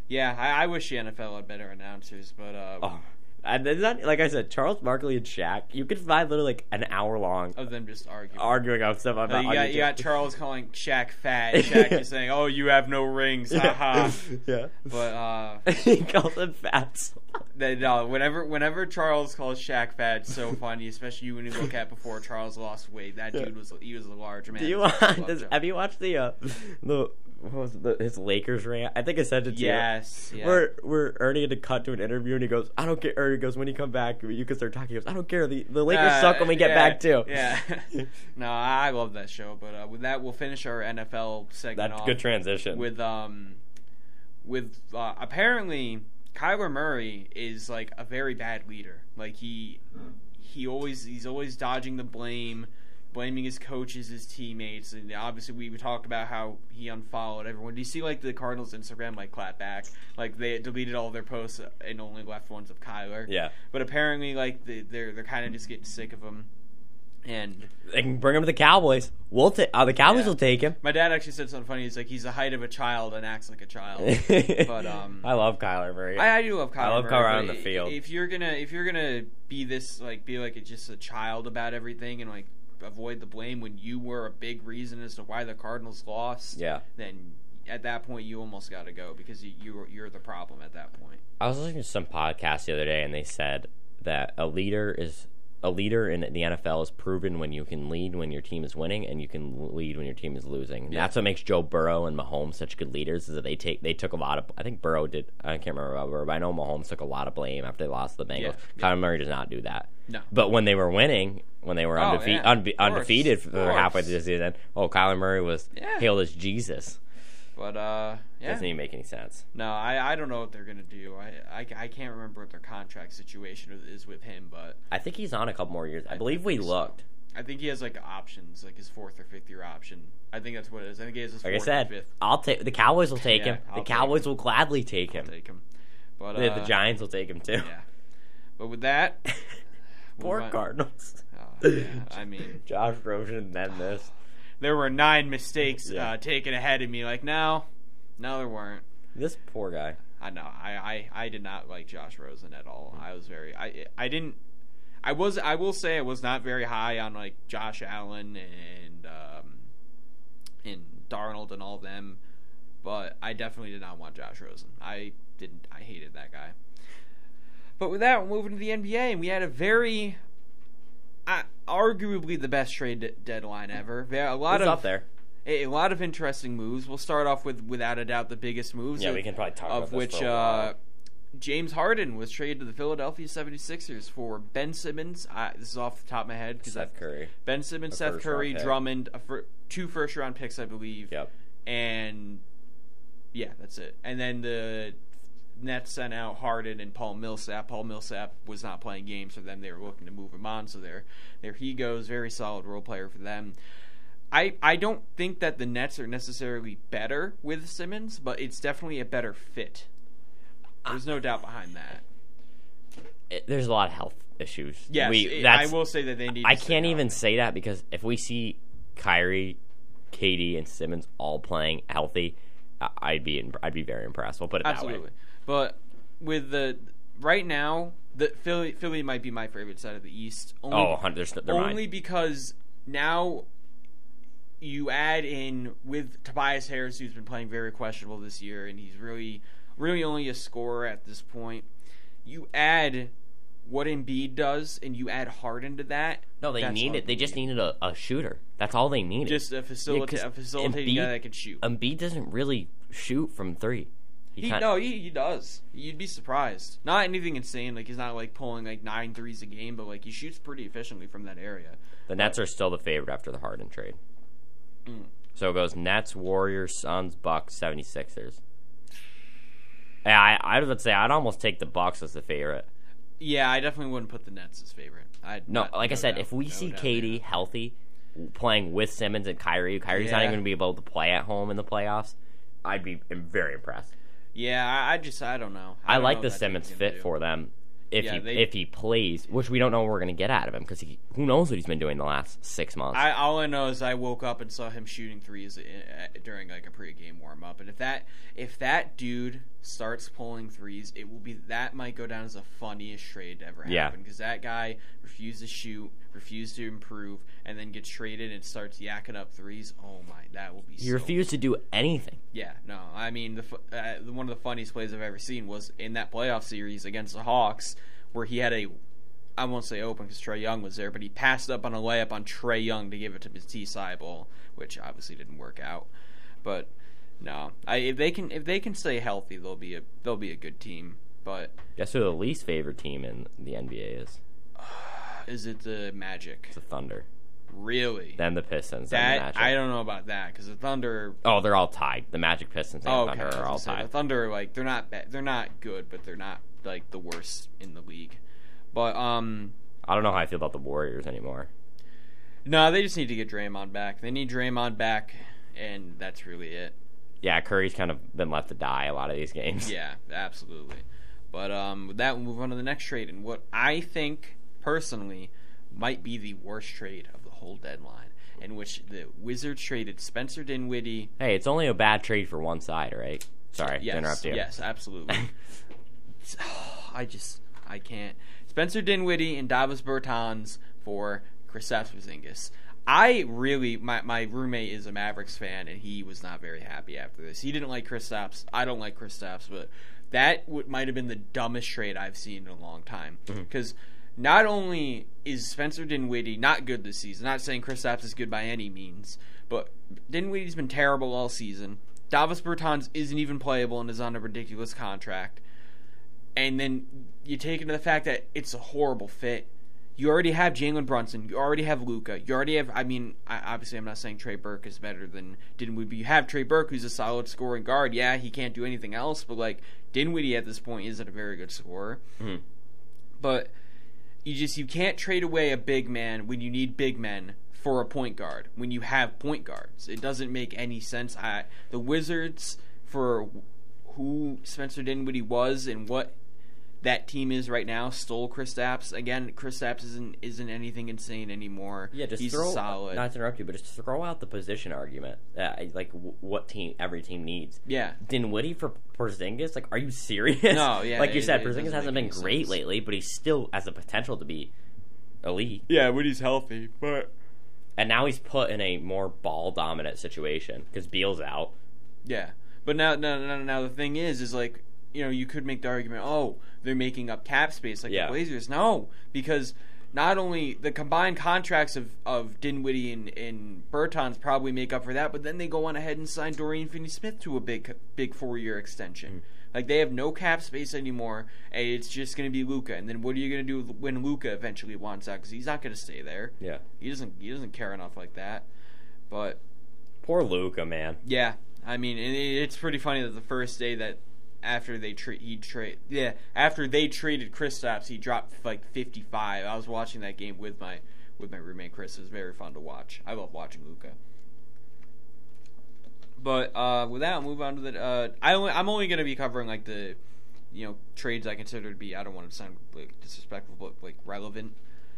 yeah, I, I wish the NFL had better announcers. But uh, Oh, and then not like I said, Charles Barkley and Shaq. You could find literally like an hour long of them just arguing. arguing about stuff about. you, got, you got Charles calling Shaq fat. Shaq is saying, "Oh, you have no rings." Haha. yeah. But uh, he calls him fat. they, no, whenever whenever Charles calls Shaq fat, it's so funny. Especially when you look at before Charles lost weight. That Yeah. dude was he was a large man. Do you want? Does, have you watched the uh, the what was it, the, his Lakers rant? I think I sent it to you. Yes. Yeah. Where where Ernie had to cut to an interview and he goes, "I don't care." Ernie goes, "When you come back, you can start talking." He goes, "I don't care. The the Lakers Uh, suck when we get yeah, back too." Yeah. no, I love that show. But uh, with that, we'll finish our NFL segment That's good transition. with um with uh, apparently Kyler Murray is like a very bad leader. Like he he always he's always dodging the blame, blaming his coaches, his teammates, and obviously we talked about how he unfollowed everyone. Do you see like the Cardinals Instagram like clap back? Like they deleted all their posts and only left ones of Kyler. yeah, But apparently like they, they're they're kind of just getting sick of him. And they can bring him to the Cowboys. We'll take. Uh, the Cowboys Yeah. will take him. my dad actually said something funny. He's like he's the height of a child and acts like a child. But, um, I love Kyler Murray. I, I do love Kyler. I love Murray, Kyler on the field. If you're gonna if you're gonna be this like be like a, just a child about everything and like avoid the blame when you were a big reason as to why the Cardinals lost, yeah, then at that point you almost got to go because you, you you're the problem at that point. I was listening to some podcast the other day, and they said that a leader is a leader in the NFL is proven when you can lead when your team is winning, and you can lead when your team is losing. Yeah. That's what makes Joe Burrow and Mahomes such good leaders. Is that they take they took a lot of. I think Burrow did. I can't remember about Burrow, but I know Mahomes took a lot of blame after they lost to the Bengals. Yeah, Kyler Murray does not do that. No. But when they were winning, when they were Oh, undefe- yeah. unbe- undefeated for Of halfway through the season, oh, Kyler Murray was Yeah. hailed as Jesus. But uh, yeah, Doesn't even make any sense. no, I, I don't know what they're gonna do. I, I, I can't remember what their contract situation is with him, but I think he's on a couple more years. I, I believe we so. looked. I think he has like options, like his fourth or fifth year option. I think that's what it is. I think he has his Like I fourth said, or fifth. I'll take the Cowboys will take Yeah, him. I'll The Cowboys him. will gladly take I'll him. take him. But the, uh, the Giants will take him too. Yeah. But with that, Poor. Cardinals. Oh, yeah, I mean, Josh Rosen then this. there were nine mistakes Yeah. uh, taken ahead of me. Like, no, no, there weren't. This poor guy. I know. I, I, I did not like Josh Rosen at all. I was very. I I didn't. I was. I will say I was not very high on like Josh Allen and um, and Darnold and all them, but I definitely did not want Josh Rosen. I didn't. I hated that guy. But with that, we're moving to the NBA, and we had a very, arguably the best trade de- deadline ever. There a lot It's of up there. a, a lot of interesting moves. We'll start off with, without a doubt, the biggest moves. Yeah, of, we can probably talk of about this which for a while. uh, James Harden was traded to the Philadelphia 76ers for Ben Simmons. I, this is off the top of my head Seth Curry. Ben Simmons, A Seth Curry. Drummond, a fir- two first round picks, I believe. Yep. And yeah, that's it. And then the Nets sent out Harden and Paul Millsap. Paul Millsap was not playing games for them. They were looking to move him on, so there, there he goes. Very solid role player for them. I, I don't think that the Nets are necessarily better with Simmons, but it's definitely a better fit. There's no doubt behind that. It, there's a lot of health issues. Yes, we, it- I will say that they need. I can't even healthy. say that because if we see Kyrie, KD, and Simmons all playing healthy, I'd be in, I'd be very impressed. We'll put it that way. But with the right now, the Philly Philly might be my favorite side of the East. Only, Oh, there's they're only mine. because now you add in with Tobias Harris, who's been playing very questionable this year, and he's really, really only a scorer at this point. You add what Embiid does, and you add Harden to that. No, they needed. They just needed a, a shooter. That's all they needed. just a, facilita- 'cause a facilitating Embiid- guy that can shoot. Embiid doesn't really shoot from three. He, He, no, he, he does. You'd be surprised. Not anything insane. Like he's not like pulling like nine threes a game, but like he shoots pretty efficiently from that area. The Nets are still the favorite after the Harden trade. Mm. So it goes Nets, Warriors, Suns, Bucks, 76ers. Yeah, I, I would say I'd almost take the Bucks as the favorite. Yeah, I definitely wouldn't put the Nets as favorite. I'd No, like I said, doubt, if we no see doubt there. healthy, playing with Simmons and Kyrie, Kyrie's not even going to be able to play at home in the playoffs. I'd be very impressed. Yeah, I, I just I don't know. I, don't like know the Simmons fit do. for them if Yeah, he they- if he plays, which we don't know what we're going to get out of him because who knows what he's been doing the last six months. I all I know is I woke up and saw him shooting threes i- i- during like a pregame warm up, and if that if that dude starts pulling threes, it will be that might go down as the funniest trade to ever Yeah. happen because that guy refused to shoot, refused to improve, and then gets traded and starts yakking up threes. Oh my, that will be. he so refused to do anything. Yeah, no, I mean the uh, one of the funniest plays I've ever seen was in that playoff series against the Hawks, where he had a, I won't say open because Trae Young was there, but he passed up on a layup on Trae Young to give it to Matisse Thybulle, which obviously didn't work out. But no, I, if they can if they can stay healthy, they'll be a they'll be a good team. But Guess who the least favorite team in the NBA is? is it the Magic? The Thunder. Really? Then the Pistons. then the That Magic. I don't know about that because the Thunder Oh, they're all tied. The Magic, Pistons, and Oh, okay. Thunder are all tied. The Thunder, like they're not bad. They're not good, but they're not like the worst in the league. But um, I don't know how I feel about the Warriors anymore. no, they just need to get Draymond back. They need Draymond back, and that's really it. Yeah, Curry's kind of been left to die a lot of these games. Yeah, absolutely. But um, with that, we'll move on to the next trade, and what I think personally might be the worst trade of the whole deadline, in which the Wizards traded Spencer Dinwiddie. Hey, it's only a bad trade for one side, right? Sorry, to Yes, interrupt you. yes, absolutely. I just I can't. Spencer Dinwiddie and Davis Bertans for Kristaps Porzingis. I really my my roommate is a Mavericks fan and he was not very happy after this. He didn't like Kristaps. I don't like Kristaps, but that would might have been the dumbest trade I've seen in a long time mm-hmm. because. Not only is Spencer Dinwiddie not good this season, not saying Kristaps is good by any means, but Dinwiddie's been terrible all season. Davis Bertans isn't even playable and is on a ridiculous contract. And then you take into the fact that it's a horrible fit. You already have Jalen Brunson. You already have Luka. You already have. I mean, I, obviously, I'm not saying Trey Burke is better than Dinwiddie. But you have Trey Burke, who's a solid scoring guard. Yeah, he can't do anything else, but like Dinwiddie at this point isn't a very good scorer. Mhm. But you just you can't trade away a big man when you need big men for a point guard when you have point guards. It doesn't make any sense. I the Wizards for who Spencer Dinwiddie was and what that team is right now stole Kristaps. Again, Kristaps isn't isn't anything insane anymore. Yeah, just he's throw solid. Not to interrupt you, but just throw out the position argument. Uh, like w- what team every team needs. yeah, Dinwiddie for Porzingis? Like, are you serious? No, yeah, Like you it- said, it Porzingis doesn't hasn't been great sense. lately, but he still has the potential to be elite. yeah, when he's healthy, but And now he's put in a more ball dominant situation because Beal's out. Yeah, but now, now, now, now the thing is, is like you know you could make the argument, oh, they're making up cap space like Yeah. the Blazers. No, because not only the combined contracts of of Dinwiddie and, and Bertans probably make up for that, but then they go on ahead and sign Dorian Finney-Smith to a big big four year extension. Hmm. Like they have no cap space anymore, and it's just going to be Luka. And then what are you going to do when Luka eventually wants out? Because he's not going to stay there. Yeah. He doesn't. He doesn't care enough like that. But Poor Luka, man. yeah, I mean, it's pretty funny that the first day that after they tra- he trade yeah after they traded Kristaps, he dropped like fifty five. I was watching that game with my with my roommate Chris. It was very fun to watch. I love watching Luka. But uh, with that, I'll move on to the. Uh, I only, I'm only going to be covering like the, you know, trades I consider to be. I don't want to sound like disrespectful, but like relevant.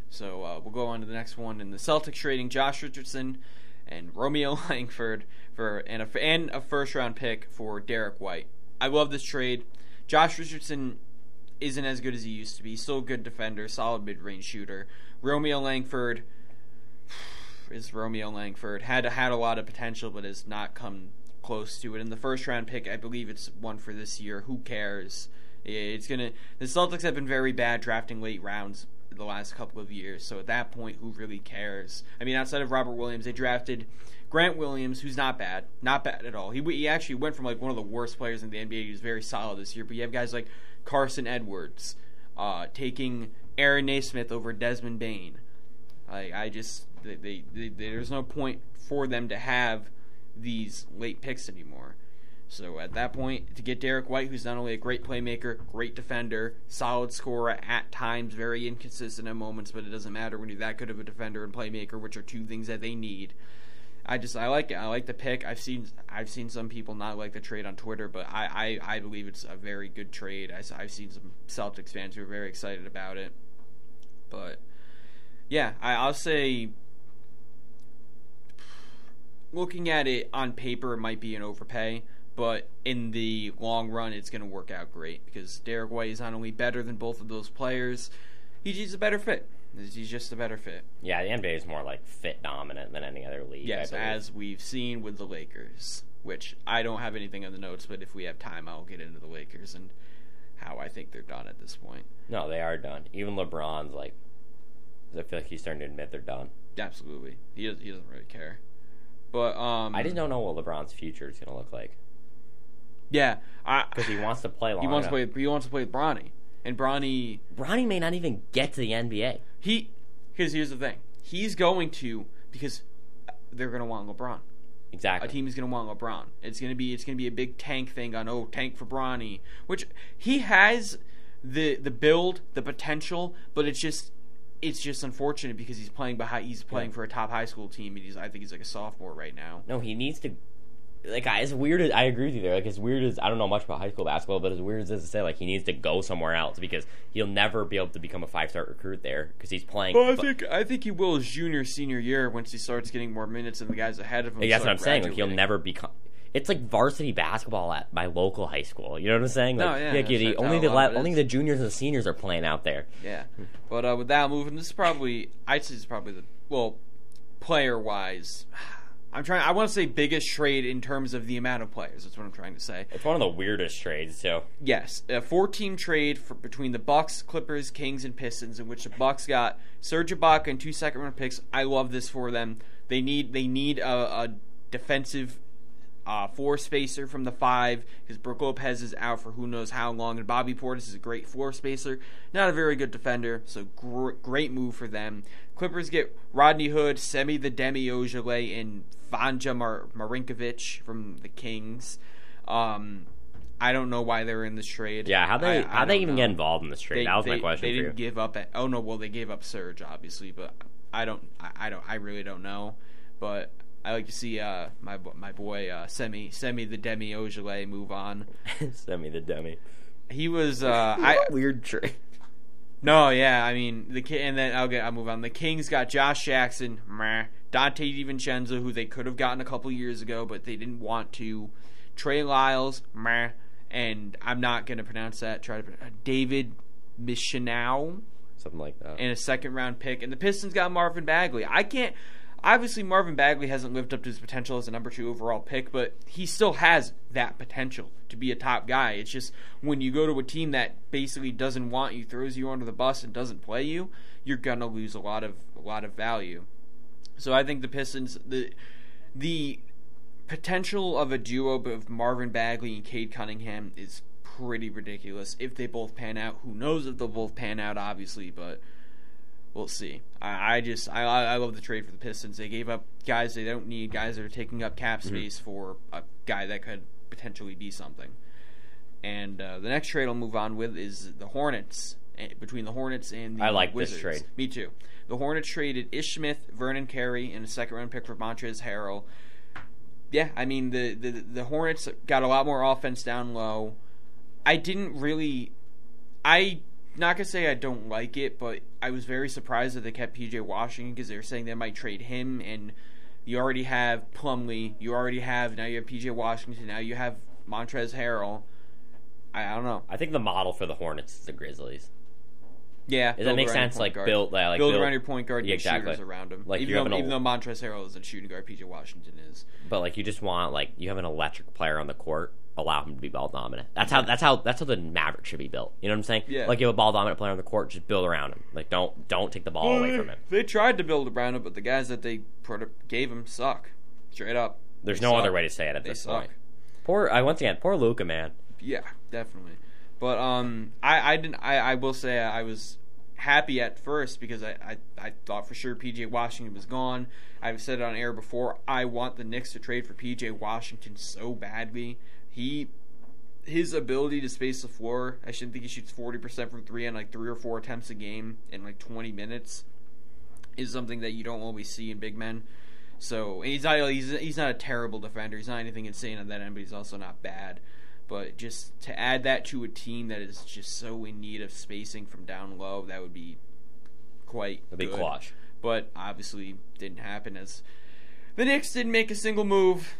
So uh, we'll go on to the next one. In the Celtics trading Josh Richardson and Romeo Langford for and a, and a first round pick for Derek White. I love this trade. Josh Richardson isn't as good as he used to be. Still a good defender, solid mid range shooter. Romeo Langford, is Romeo Langford. Had had a lot of potential, but has not come close to it. In the first round pick, I believe it's one for this year. Who cares? It's gonna. The Celtics have been very bad drafting late rounds the last couple of years. So at that point, who really cares? I mean, outside of Robert Williams, they drafted Grant Williams, who's not bad, not bad at all. He he actually went from like one of the worst players in the NBA. He was very solid this year. But you have guys like Carsen Edwards, uh, taking Aaron Nesmith over Desmond Bane. I just they, they, they, there's no point for them to have these late picks anymore. So at that point, to get Derek White, who's not only a great playmaker, great defender, solid scorer at times, very inconsistent at moments, but it doesn't matter when you're that good of a defender and playmaker, which are two things that they need. I just I like it. I like the pick. I've seen I've seen some people not like the trade on Twitter, but I I, I believe it's a very good trade. I, I've seen some Celtics fans who are very excited about it. But yeah, I, I'll say looking at it on paper, it might be an overpay, but in the long run, it's going to work out great because Derek White is not only better than both of those players, he's a better fit. He's just a better fit. Yeah, the NBA is more like fit dominant than any other league. Yes, as we've seen with the Lakers, which I don't have anything in the notes, but if we have time, I'll get into the Lakers and how I think they're done at this point. No, they are done. Even LeBron's like, I feel like he's starting to admit they're done. Absolutely, he does, he doesn't really care. But um, I just don't know what LeBron's future is going to look like. Yeah, because he wants to play. Long he wants enough. to play. He wants to play with Bronny, and Bronny. Bronny may not even get to the NBA. He, because here's the thing, he's going to because they're going to want LeBron. Exactly. A team is going to want LeBron. It's going to be it's going to be a big tank thing on oh tank for Bronny, which he has the the build, the potential, but it's just it's just unfortunate because he's playing behind he's playing yeah. for a top high school team and he's I think he's like a sophomore right now. No, he needs to like as weird as I agree with you there. Like as weird as I don't know much about high school basketball, but as weird as this is to say, like he needs to go somewhere else because he'll never be able to become a five star recruit there because he's playing. Well, I think I think he will his junior senior year once he starts getting more minutes and the guys ahead of him. Like, that's what I'm saying. Like he'll never become. It's like varsity basketball at my local high school. You know what I'm saying? Like, no, yeah, like, the, only the la- only the juniors and the seniors are playing out there. Yeah, but uh, with that moving, this is probably I'd say it's probably the well, player wise. I'm trying. I want to say biggest trade in terms of the amount of players. That's what I'm trying to say. It's one of the weirdest trades too. Yes, a four-team trade for, between the Bucks, Clippers, Kings, and Pistons, in which the Bucks got Serge Ibaka and two second round picks. I love this for them. They need they need a, a defensive uh, floor spacer from the five because Brook Lopez is out for who knows how long, and Bobby Portis is a great four spacer, not a very good defender, so gr- great move for them. Clippers get Rodney Hood, Semi the Demi Ojeleye, and Vanja Mar- Marinkovic from the Kings. Um, I don't know why they're in this trade. Yeah, how they I, how they even know. get involved in this trade? They, that was they, my question. They didn't you. give up. At, oh no, well they gave up Serge obviously, but I don't. I, I don't. I really don't know. But I like to see uh, my my boy uh, Semi Semi the Demi Ojeleye move on. Semi the Demi. He was uh, I weird trade. No, yeah, I mean the and then I'll get I'll move on. The Kings got Josh Jackson, meh, Donte DiVincenzo, who they could have gotten a couple years ago, but they didn't want to. Trey Lyles, meh, and I'm not gonna pronounce that. Try to uh, David Michinow, something like that, and a second round pick. And the Pistons got Marvin Bagley. I can't. Obviously, Marvin Bagley hasn't lived up to his potential as a number two overall pick, but he still has that potential to be a top guy. It's just when you go to a team that basically doesn't want you, throws you under the bus, and doesn't play you, you're gonna lose a lot of a lot of value. So I think the Pistons the the potential of a duo of Marvin Bagley and Cade Cunningham is pretty ridiculous. If they both pan out, who knows if they'll both pan out, obviously, but we'll see. I, I just I, I love the trade for the Pistons. They gave up guys they don't need, guys that are taking up cap space mm-hmm. for a guy that could potentially be something. And uh, the next trade I'll move on with is the Hornets. Eh, between the Hornets and the I like Wizards. this trade. Me too. The Hornets traded Ish Smith, Vernon Carey, and a second round pick for Montrezl Harrell. Yeah, I mean the, the the Hornets got a lot more offense down low. I didn't really I not gonna say I don't like it, but I was very surprised that they kept PJ Washington because they were saying they might trade him, and you already have Plumlee, you already have now you have PJ Washington, now you have Montrezl Harrell. I, I don't know. I think the model for the Hornets is the Grizzlies. Yeah, Does that make sense? Like guard. build, like build build, around your point guard, Yeah, exactly. shooters around him. Like, even though, an even though Montrezl Harrell is a shooting guard, PJ Washington is. but like you just want like you have an electric player on the court. Allow him to be ball dominant. That's how. That's how. That's how the Maverick should be built. You know what I'm saying? Yeah. Like you have a ball dominant player on the court, just build around him. Like don't don't take the ball away from him. They tried to build around him, but the guys that they gave him suck. Straight up. There's no suck. other way to say it at They this suck. point. Poor. I once again, poor Luka, man. Yeah, definitely. But um, I I didn't. I, I will say I was happy at first because I, I I thought for sure PJ Washington was gone. I've said it on air before. I want the Knicks to trade for PJ Washington so badly. He his ability to space the floor. I shouldn't think he shoots forty percent from three on like three or four attempts a game in like twenty minutes is something that you don't always see in big men. So he's not he's he's not a terrible defender. He's not anything insane on that end, but he's also not bad. But just to add that to a team that is just so in need of spacing from down low, that would be quite A big clutch. But obviously didn't happen as the Knicks didn't make a single move,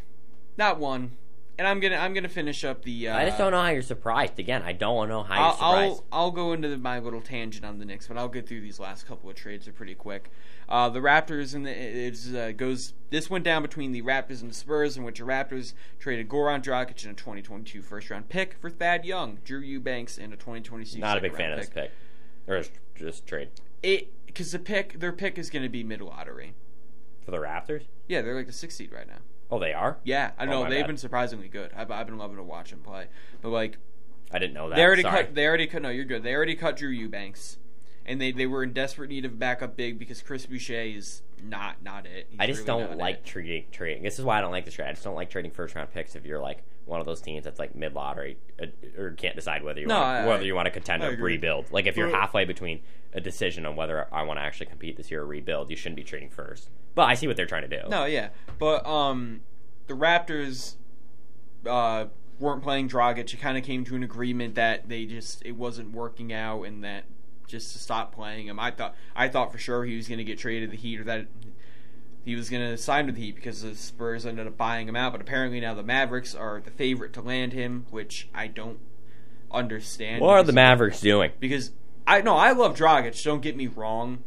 not one. And I'm gonna I'm gonna finish up the. Uh, I just don't know how you're surprised. Again, I don't know how you're I'll, surprised. I'll I'll go into the, my little tangent on the Knicks, but I'll get through these last couple of trades. They're pretty quick. Uh, the Raptors and the it uh, goes. This went down between the Raptors and the Spurs, in which the Raptors traded Goran Dragic and a 2022 first round pick for Thad Young, Drew Eubanks, and a 2026. Not a big fan round of this pick, or just- just trade It because the pick their pick is going to be mid lottery. for the Raptors. Yeah, they're like the sixth seed right now. Oh, they are. Yeah, I Oh, know they've bad. been surprisingly good. I've, I've been loving to watch them play, but like I didn't know that. They already Sorry. cut. They already cut. No, you're good. They already cut Drew Eubanks, and they, they were in desperate need of backup big because Chris Boucher is not not it. He's I just really don't like it. trading. Trading. This is why I don't like this trade. I just don't like trading first round picks if you're like one of those teams that's like mid lottery uh, or can't decide whether you No, want, I- whether you want to contend I or agree. rebuild. Like if you're halfway between a decision on whether I want to actually compete this year or rebuild, you shouldn't be trading first. But I see what they're trying to do. No, yeah, but um, the Raptors uh weren't playing Dragic. It kind of came to an agreement that they just it wasn't working out, and that just to stop playing him. I thought I thought for sure he was going to get traded to the Heat or that. He was going to sign with the Heat because the Spurs ended up buying him out, but apparently now the Mavericks are the favorite to land him, which I don't understand. What are the Mavericks doing? because I no, I love Dragic. Don't get me wrong.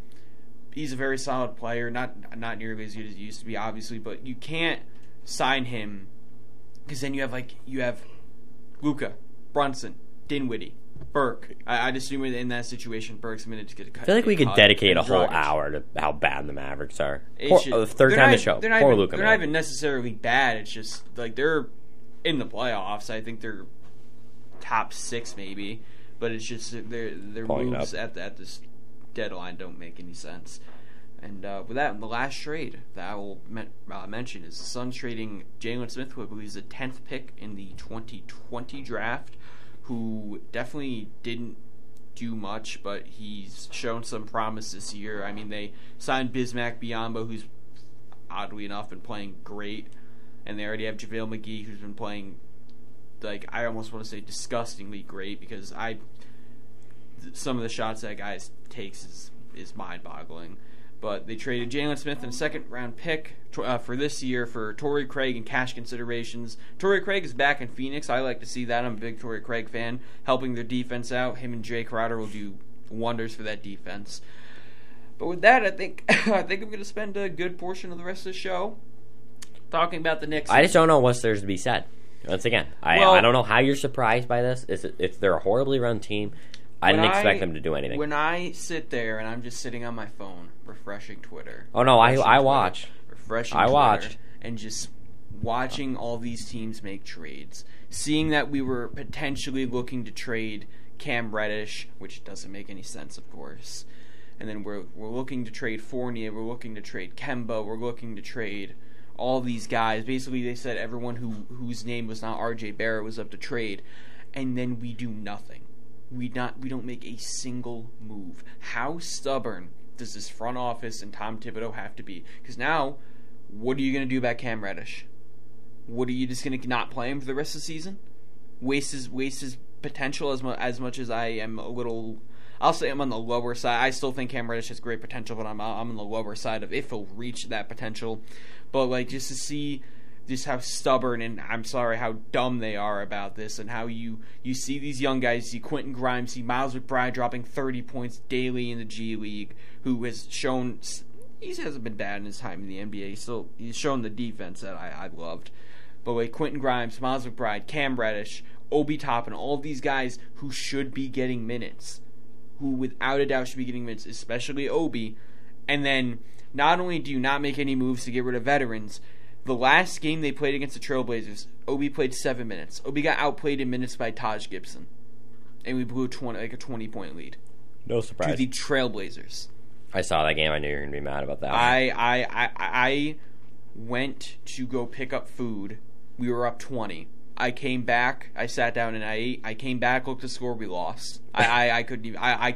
He's a very solid player, not not nearly as good as he used to be, obviously. But you can't sign him because then you have like you have Luka, Brunson, Dinwiddie, Burke. I, I'd assume in that situation, Burke's to get a cut. I feel like we could dedicate a whole hour to how bad the Mavericks are. Poor, uh, third they're time not- to show. They're not Poor even, They're man. not even necessarily bad. It's just like they're in the playoffs. I think they're top six maybe, but it's just that their their Pulling it moves up. at the, at this deadline don't make any sense. And uh, with that, the last trade that I will men- uh, mention is the Suns trading Jalen Smith, who I believe is the tenth pick in the 2020 draft, who definitely didn't do much, but he's shown some promise this year. I mean, they signed Bismack Biyombo, who's oddly enough been playing great, and they already have JaVale McGee, who's been playing like I almost want to say disgustingly great because I some of the shots that guy takes is is mind boggling. But they traded Jalen Smith and a second round pick uh, for this year for Torrey Craig and cash considerations. Torrey Craig is back in Phoenix. I like to see that. I'm a big Torrey Craig fan, helping their defense out. Him and Jae Crowder will do wonders for that defense. But with that, I think I think I'm going to spend a good portion of the rest of the show talking about the Knicks. I just don't know what's there's to be said. Once again, I Well- I don't know how you're surprised by this. It's, it's they're a horribly run team. I didn't expect I- them to do anything. When I sit there and I'm just sitting on my phone, refreshing Twitter. Oh, no, I- I Twitter, watched. Refreshing I Twitter, watched. And just watching all these teams make trades. Seeing that we were potentially looking to trade Cam Reddish, which doesn't make any sense, of course. And then we're, we're looking to trade Fournier, we're looking to trade Kemba, we're looking to trade all these guys. Basically, they said everyone who whose name was not R.J. Barrett was up to trade, and then we do nothing. We not we don't make a single move. How stubborn does this front office and Tom Thibodeau have to be? Because now, what are you going to do about Cam Reddish? What are you just going to not play him for the rest of the season? Waste his waste his potential as much as much as I am a little. I'll say I'm on the lower side. I still think Cam Reddish has great potential, but I'm I'm on the lower side of if he'll reach that potential. But like just to see just how stubborn and I'm sorry how dumb they are about this, and how you you see these young guys, you see Quentin Grimes, see Miles McBride dropping 30 points daily in the G League, who has shown he hasn't been bad in his time in the NBA. He's he's shown the defense that I, I loved. But like Quentin Grimes, Miles McBride, Cam Reddish, Obi Toppin, all these guys who should be getting minutes, who without a doubt should be getting minutes, especially Obi. And then not only do you not make any moves to get rid of veterans, the last game they played against the Trailblazers, Obi played seven minutes. Obi got outplayed in minutes by Taj Gibson, and we blew twenty like a twenty point lead No surprise to the Trailblazers. I saw that game. I knew you were gonna be mad about that. I, I I I went to go pick up food. We were up twenty. I came back. I sat down and I ate. I came back, looked at the score. We lost. I I, I couldn't even. I, I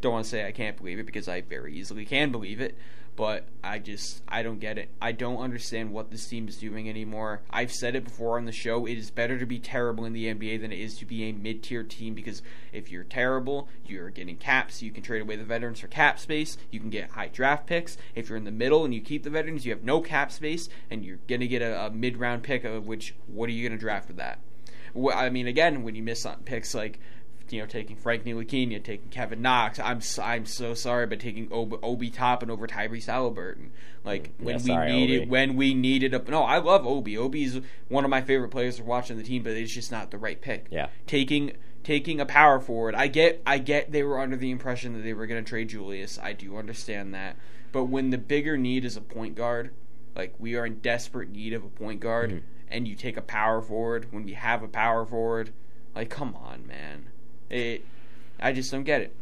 don't want to say I can't believe it because I very easily can believe it. But I just I don't get it. I don't understand what this team is doing anymore. I've said it before on the show. It is better to be terrible in the NBA than it is to be a mid-tier team because if you're terrible, you're getting caps. You can trade away the veterans for cap space. You can get high draft picks. If you're in the middle and you keep the veterans, you have no cap space, and you're gonna get a, a mid-round pick. Of which what are you gonna draft with that? I mean, again, when you miss on picks like you know, taking Frank Ntilikina, taking Kevin Knox. I'm I'm so sorry, but taking Obi, Obi Toppin over Tyrese Halliburton. Like when Yeah, we needed Obi. when we needed a no, I love Obi. Obi's one of my favorite players to watch on the team, but it's just not the right pick. Yeah. taking taking a power forward. I get I get they were under the impression that they were going to trade Julius. I do understand that, but when the bigger need is a point guard, like we are in desperate need of a point guard, Mhm. and you take a power forward when we have a power forward, like come on, man. It, I just don't get it.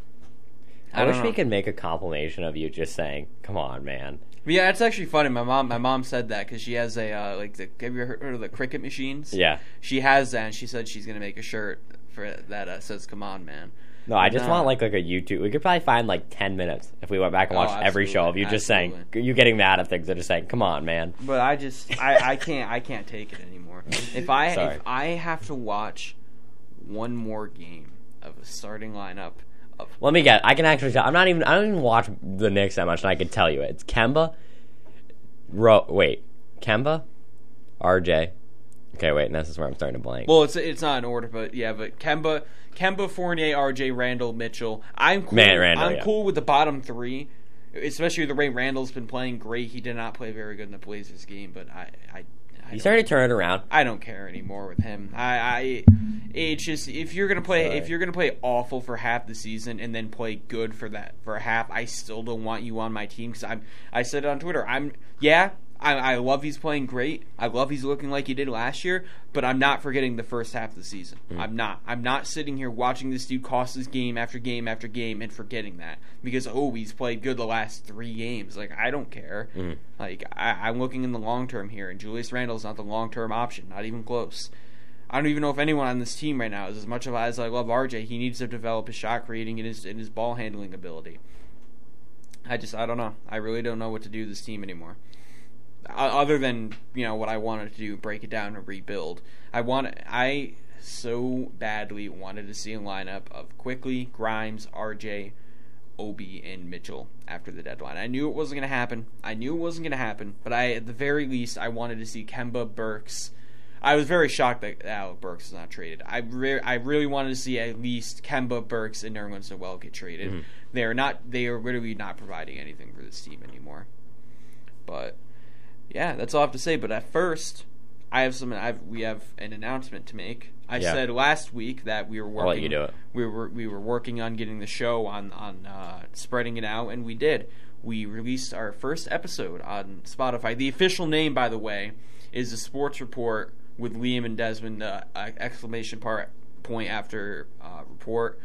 I, don't wish know. we could make a compilation of you just saying, "Come on, man." But yeah, it's actually funny. My mom, my mom said that because she has a uh, like the. Have you heard of the cricket machines? Yeah. She has that, and she said she's gonna make a shirt for that uh, says "Come on, man." No, I just No. want like like a YouTube. We could probably find like ten minutes if we went back and Oh, watched every show of you absolutely, just saying absolutely. you getting mad at things and just saying, "Come on, man." But I just, I, I can't, I can't take it anymore. If I, if I have to watch one more game of a starting lineup of Let me get. I can actually. Tell, I'm not even. I don't even watch the Knicks that much, and I can tell you it. It's Kemba. Ro. Wait, Kemba, RJ. Okay, wait. And this is where I'm starting to blank. Well, it's it's not in order, but yeah, but Kemba, Kemba, Fournier, R.J. Randle, Mitchell. I'm cool. Man, Randle, I'm yeah. cool with the bottom three, especially the way Randle's been playing great. He did not play very good in the Blazers game, but I I. I you started to turn it around. I don't care anymore with him. I, I it's just if you're gonna play Sorry. if you're gonna play awful for half the season and then play good for that for half, I still don't want you on my team because I'm. I said it on Twitter. I'm yeah. I, I love he's playing great. I love he's looking like he did last year, but I'm not forgetting the first half of the season. I'm not. I'm not sitting here watching this dude cost his game after game after game and forgetting that because oh he's played good the last three games. Like I don't care. Mhm. Like I, I'm looking in the long term here, and Julius Randle's not the long term option, not even close. I don't even know if anyone on this team right now is as much of as I love RJ. He needs to develop his shot creating and his and his ball handling ability. I just I don't know. I really don't know what to do with this team anymore. Other than you know what I wanted to do, break it down and rebuild. I want I so badly wanted to see a lineup of Quickley Grimes, RJ, Obi, and Mitchell after the deadline. I knew it wasn't going to happen. I knew it wasn't going to happen, but I at the very least I wanted to see Kemba Burks. I was very shocked that Alec Burks was not traded. I re- I really wanted to see at least Kemba Burks and Nerlens Noel get traded. Mhm. They are not. They are literally not providing anything for this team anymore. But yeah, that's all I have to say. But at first, I have some. I've we have an announcement to make. I Yeah. said last week that we were working. I'll let you do it. We were we were working on getting the show on on uh, spreading it out, and we did. We released our first episode on Spotify. The official name, by the way, is the Sports Report with Liam and Desmond. Uh, exclamation part point after uh, report.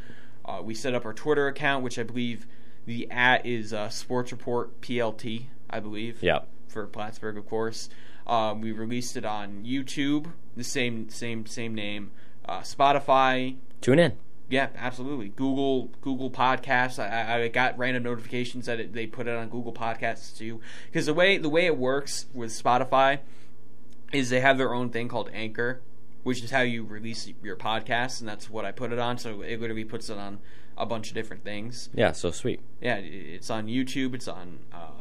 Uh, we set up our Twitter account, which I believe the at is uh, Sports Report PLT. I believe Yep. For Plattsburgh, of course. Um, we released it on YouTube, the same same same name. Uh, Spotify, Tune in. yeah, absolutely. Google Google Podcasts. I, I I got random notifications that it, they put it on Google Podcasts too. Because the way the way it works with Spotify is they have their own thing called Anchor, which is how you release your podcast, and that's what I put it on. So it literally puts it on a bunch of different things Yeah. So sweet. yeah, it's on YouTube. It's on uh,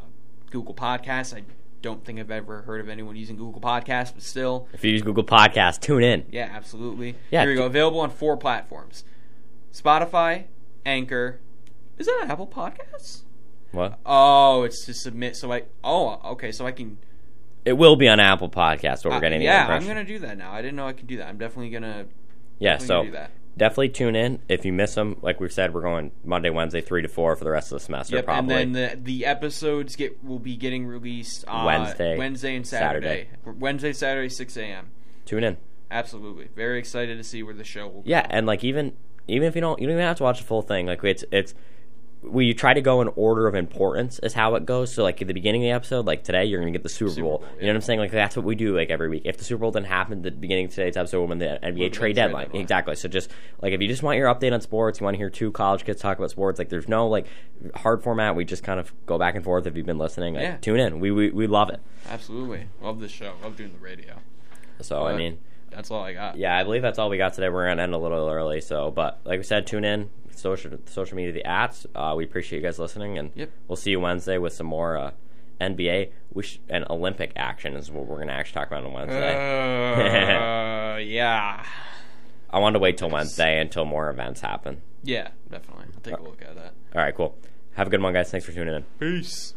Google Podcasts. I don't think I've ever heard of anyone using Google Podcasts, but still, If you use Google Podcasts, tune in. yeah, absolutely. Yeah, Here we go. Available on four platforms: Spotify, Anchor. Is that Apple Podcasts? What? Oh, it's to submit. So I. Oh, okay. So I can. It will be on Apple Podcasts, but we're uh, getting yeah, I'm gonna do that now. I didn't know I could do that. I'm definitely gonna. Yeah, definitely so gonna do that. Definitely tune in. If you miss them, like we've said, we're going Monday, Wednesday, three to four for the rest of the semester. Yep, probably. and then the the episodes get will be getting released uh, Wednesday, Wednesday and Saturday. Wednesday, Saturday, six a.m. tune in. Absolutely, very excited to see where the show will. Be. Yeah, go. and like even even if you don't, you don't even have to watch the full thing. Like it's it's we try to go in order of importance is how it goes. So like at the beginning of the episode, like today, you're gonna get the Super, Super Bowl. Bowl, You know what I'm saying? Like that's what we do like every week. If the Super Bowl didn't happen at the beginning of today's episode, when the NBA the trade trade deadline, deadline. exactly. So just like if you just want your update on sports, you want to hear two college kids talk about sports. Like there's no like hard format. We just kind of go back and forth. If you've been listening, like, Yeah. tune in. We, we we love it. absolutely love this show. Love doing the radio. So I mean. that's all I got. Yeah, I believe that's all we got today. We're gonna end a little early, so but like we said, tune in social social media, the ats. Uh, we appreciate you guys listening, and Yep. we'll see you Wednesday with some more uh, NBA wish and Olympic action is what we're gonna actually talk about on Wednesday. Uh, yeah. I want to wait till Wednesday until more events happen. Yeah, definitely. I'll take a look at that. All right, cool. Have a good one, guys. Thanks for tuning in. Peace.